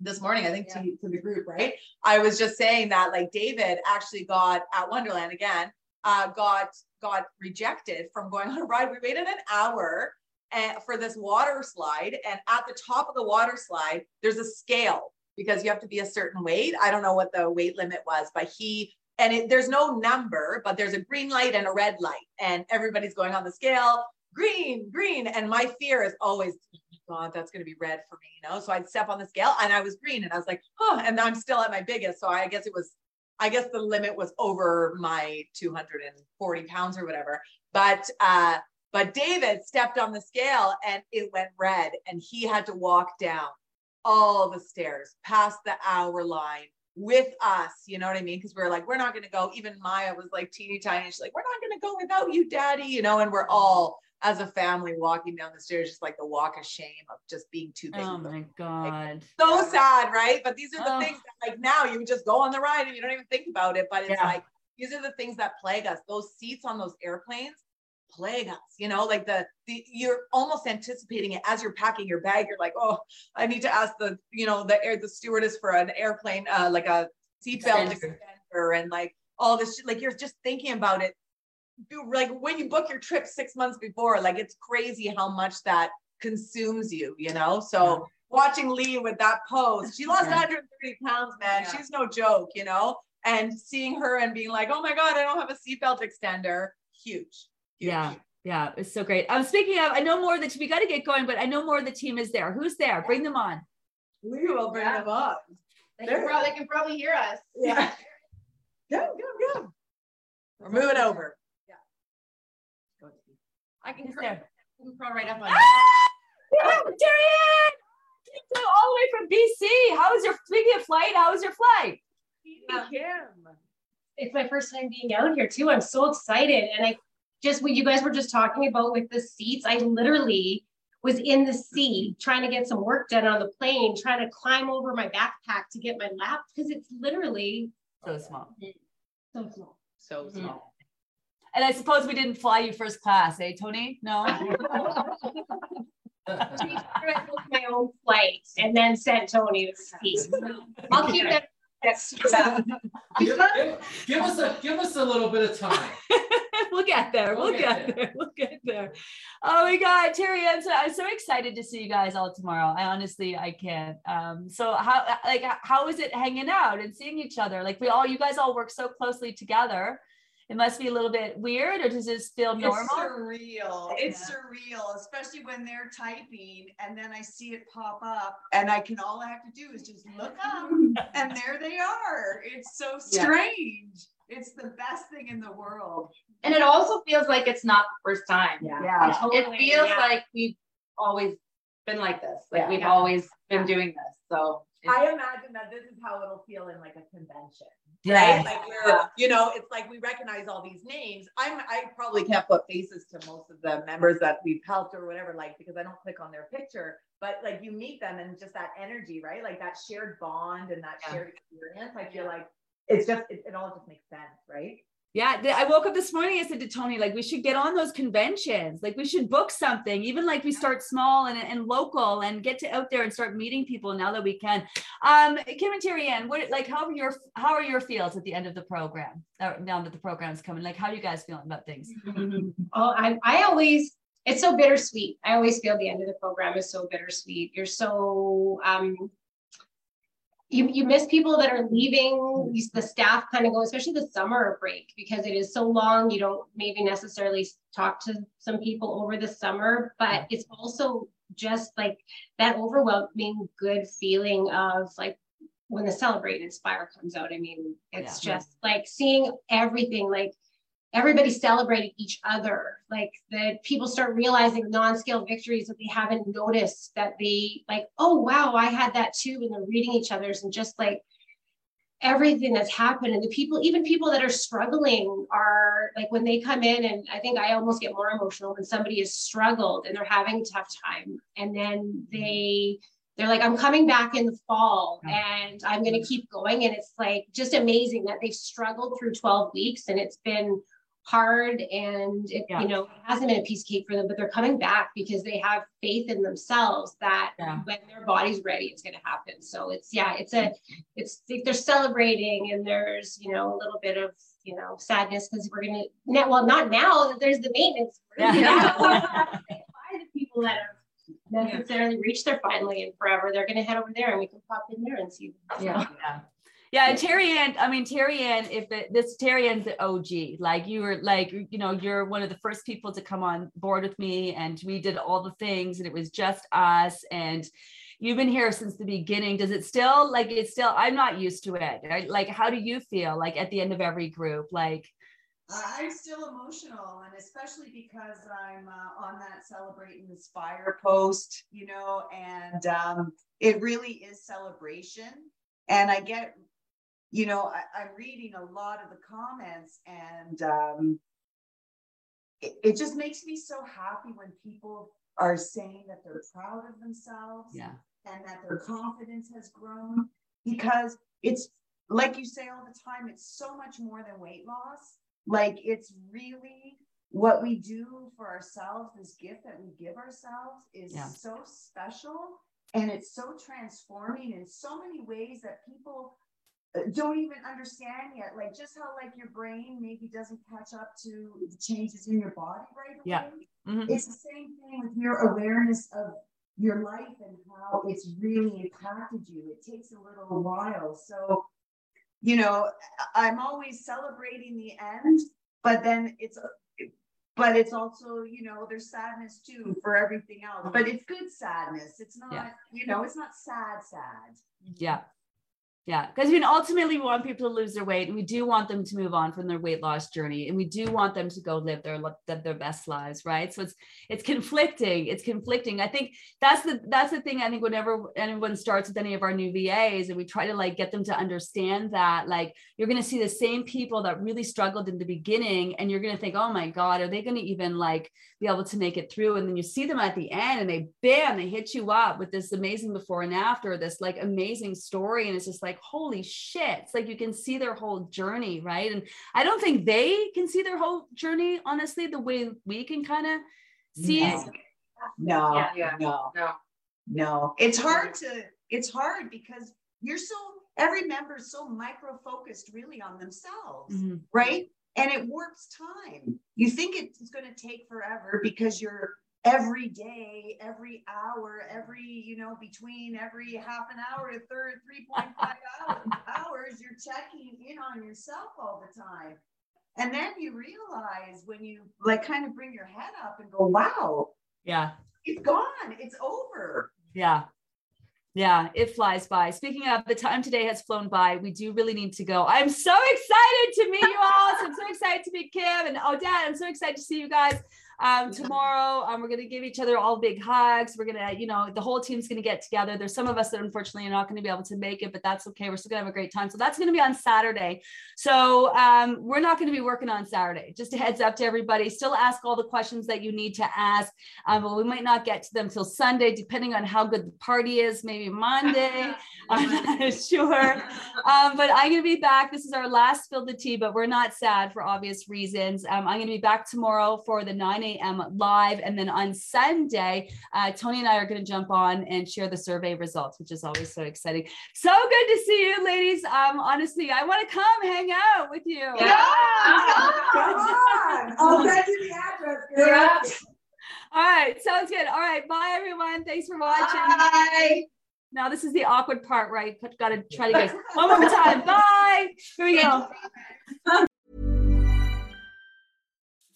this morning, I think yeah. to, to the group, right? I was just saying that like David actually got at Wonderland again, uh, got got rejected from going on a ride. We waited an hour and, for this water slide, and at the top of the water slide, there's a scale because you have to be a certain weight. I don't know what the weight limit was, but he and it, there's no number, but there's a green light and a red light, and everybody's going on the scale, green, green, and my fear is always, oh God, that's going to be red for me, you know. So I'd step on the scale, and I was green, and I was like, oh, and I'm still at my biggest, so I guess it was, I guess the limit was over my 240 pounds or whatever, but uh, but David stepped on the scale and it went red, and he had to walk down all the stairs past the hour line with us, you know what I mean? Because we are like, we're not gonna go. Even Maya was like teeny tiny. She's like, we're not gonna go without you, daddy, you know, and we're all as a family walking down the stairs, just like the walk of shame of just being too big. Oh my God. Like, so sad, right? But these are the oh. things that like now you just go on the ride and you don't even think about it. But it's yeah. like these are the things that plague us. Those seats on those airplanes plague us you know like the, the you're almost anticipating it as you're packing your bag you're like oh i need to ask the you know the air the stewardess for an airplane uh like a seatbelt extender and like all this shit. like you're just thinking about it like when you book your trip six months before like it's crazy how much that consumes you you know so yeah. watching lee with that pose she lost yeah. 130 pounds man yeah. she's no joke you know and seeing her and being like oh my god i don't have a seatbelt extender huge Huge. Yeah. Yeah, it's so great. I'm um, speaking of, I know more that we got to get going, but I know more of the team is there. Who's there? Bring them on. We will bring yeah. them up. They can, probably, they can, probably, hear us. Yeah. go, go, go. We're moving over. Yeah. I can, cr- I can crawl right up on ah! you. Darian! All the way from BC. How was your speaking of flight? How was your flight? Kim. It's my first time being out here too. I'm so excited. And I just what you guys were just talking about with the seats, I literally was in the seat trying to get some work done on the plane, trying to climb over my backpack to get my lap because it's literally so small. So small. So mm-hmm. small. And I suppose we didn't fly you first class, eh, Tony? No. my own flight and then sent Tony the seat. I'll keep that. give, give, give us a give us a little bit of time. we'll get there. We'll, we'll get, get there. there. We'll get there. Oh my God, Terry, I'm so, I'm so excited to see you guys all tomorrow. I honestly, I can't. Um, so how, like, how is it hanging out and seeing each other? Like we all, you guys all work so closely together. It must be a little bit weird, or does this feel normal? It's surreal. It's yeah. surreal, especially when they're typing and then I see it pop up, and I can all I have to do is just look up, and there they are. It's so strange. Yeah it's the best thing in the world. And it also feels like it's not the first time. Yeah. yeah. Totally. It feels yeah. like we've always been like this. Like yeah. we've always been doing this. So I imagine that this is how it'll feel in like a convention. Right. Like we're, you know, it's like we recognize all these names. I'm I probably can't put faces to most of the members that we've helped or whatever, like because I don't click on their picture. But like you meet them and just that energy, right? Like that shared bond and that shared experience. I feel like it's just it, it all just makes sense, right? Yeah, I woke up this morning. I said to Tony, like, we should get on those conventions. Like, we should book something, even like we start small and, and local and get to out there and start meeting people now that we can. Um, Kim and Terry Ann, what like how are your how are your feels at the end of the program? Now that the program is coming, like, how are you guys feeling about things? oh, I I always it's so bittersweet. I always feel the end of the program is so bittersweet. You're so um you, you mm-hmm. miss people that are leaving mm-hmm. the staff kind of go especially the summer break because it is so long you don't maybe necessarily talk to some people over the summer but mm-hmm. it's also just like that overwhelming good feeling of like when the celebrate inspire comes out i mean it's yeah. just like seeing everything like everybody celebrating each other. Like that people start realizing non-scale victories that they haven't noticed that they like oh wow i had that too and they're reading each other's and just like everything that's happened. And the people even people that are struggling are like when they come in and i think i almost get more emotional when somebody has struggled and they're having a tough time. And then they they're like, I'm coming back in the fall and I'm going to keep going. And it's like just amazing that they've struggled through 12 weeks and it's been hard and it, yeah. you know, it hasn't been a piece of cake for them, but they're coming back because they have faith in themselves that yeah. when their body's ready, it's going to happen. So it's, yeah, it's a, mm-hmm. it's, they're celebrating and there's, you know, a little bit of, you know, sadness because we're going to, well, not now that there's the maintenance. Yeah. yeah. the people that are necessarily reached their finally and forever, they're going to head over there and we can pop in there and see. Yeah. yeah. Yeah, Terry Ann, I mean, Terry Ann, if it, this Terry Ann's the OG, like you were like, you know, you're one of the first people to come on board with me and we did all the things and it was just us. And you've been here since the beginning. Does it still like it's still, I'm not used to it. Right? Like, how do you feel like at the end of every group? Like, I'm still emotional, and especially because I'm uh, on that Celebrate and Inspire post, you know, and um, it really is celebration. And I get you know, I, am reading a lot of the comments and um, it, it just makes me so happy when people are saying that they're proud of themselves yeah. and that their confidence has grown because it's like you say all the time, it's so much more than weight loss. Like it's really what we do for ourselves, this gift that we give ourselves is yeah. so special and it's so transforming in so many ways that people don't even understand yet like just how like your brain maybe doesn't catch up to the changes in your body right away. yeah mm-hmm. it's the same thing with your awareness of your life and how it's really impacted you. It takes a little while. So you know i'm always celebrating the end but then it's but it's also you know there's sadness too for everything else. But it's good sadness. It's not yeah. you know it's not sad sad. Yeah yeah, because mean, ultimately, we want people to lose their weight, and we do want them to move on from their weight loss journey, and we do want them to go live their their best lives, right? So it's it's conflicting. It's conflicting. I think that's the that's the thing. I think whenever anyone starts with any of our new VAs, and we try to like get them to understand that, like you're going to see the same people that really struggled in the beginning, and you're going to think, oh my god, are they going to even like be able to make it through? And then you see them at the end, and they bam, they hit you up with this amazing before and after, this like amazing story, and it's just like like, holy shit. It's like you can see their whole journey, right? And I don't think they can see their whole journey, honestly, the way we can kind of see no. it. No, yeah, yeah. no, no, no. It's hard to, it's hard because you're so, every member is so micro focused really on themselves, mm-hmm. right? And it warps time. You think it's going to take forever because you're every day, every hour, every, you know, between every half an hour to third 3.5 hours, you're checking in on yourself all the time. And then you realize when you like kind of bring your head up and go, wow. Yeah. It's gone. It's over. Yeah. Yeah, it flies by. Speaking of, the time today has flown by. We do really need to go. I'm so excited to meet you all. I'm so excited to meet Kim and Odette. I'm so excited to see you guys um, tomorrow. Um, we're going to give each other all big hugs. We're going to, you know, the whole team's going to get together. There's some of us that unfortunately are not going to be able to make it, but that's okay. We're still going to have a great time. So that's going to be on Saturday. So um, we're not going to be working on Saturday. Just a heads up to everybody. Still ask all the questions that you need to ask, um, but we might not get to them till Sunday, depending on how good the party is. Maybe Monday. I'm not sure. Um, but I'm going to be back. This is our last Spill the Tea, but we're not sad for obvious reasons. Um, I'm going to be back tomorrow for the 9 a.m. live. And then on Sunday, uh, Tony and I are going to jump on and share the survey results, which is always so exciting. So good to see you, ladies. Um, honestly, I want to come hang out with you. Yeah. Come on. I'll send you the address. Girl. Yeah. All right. Sounds good. All right. Bye, everyone. Thanks for watching. Bye. Now this is the awkward part where I got to try to get one more time. Bye. Here we go.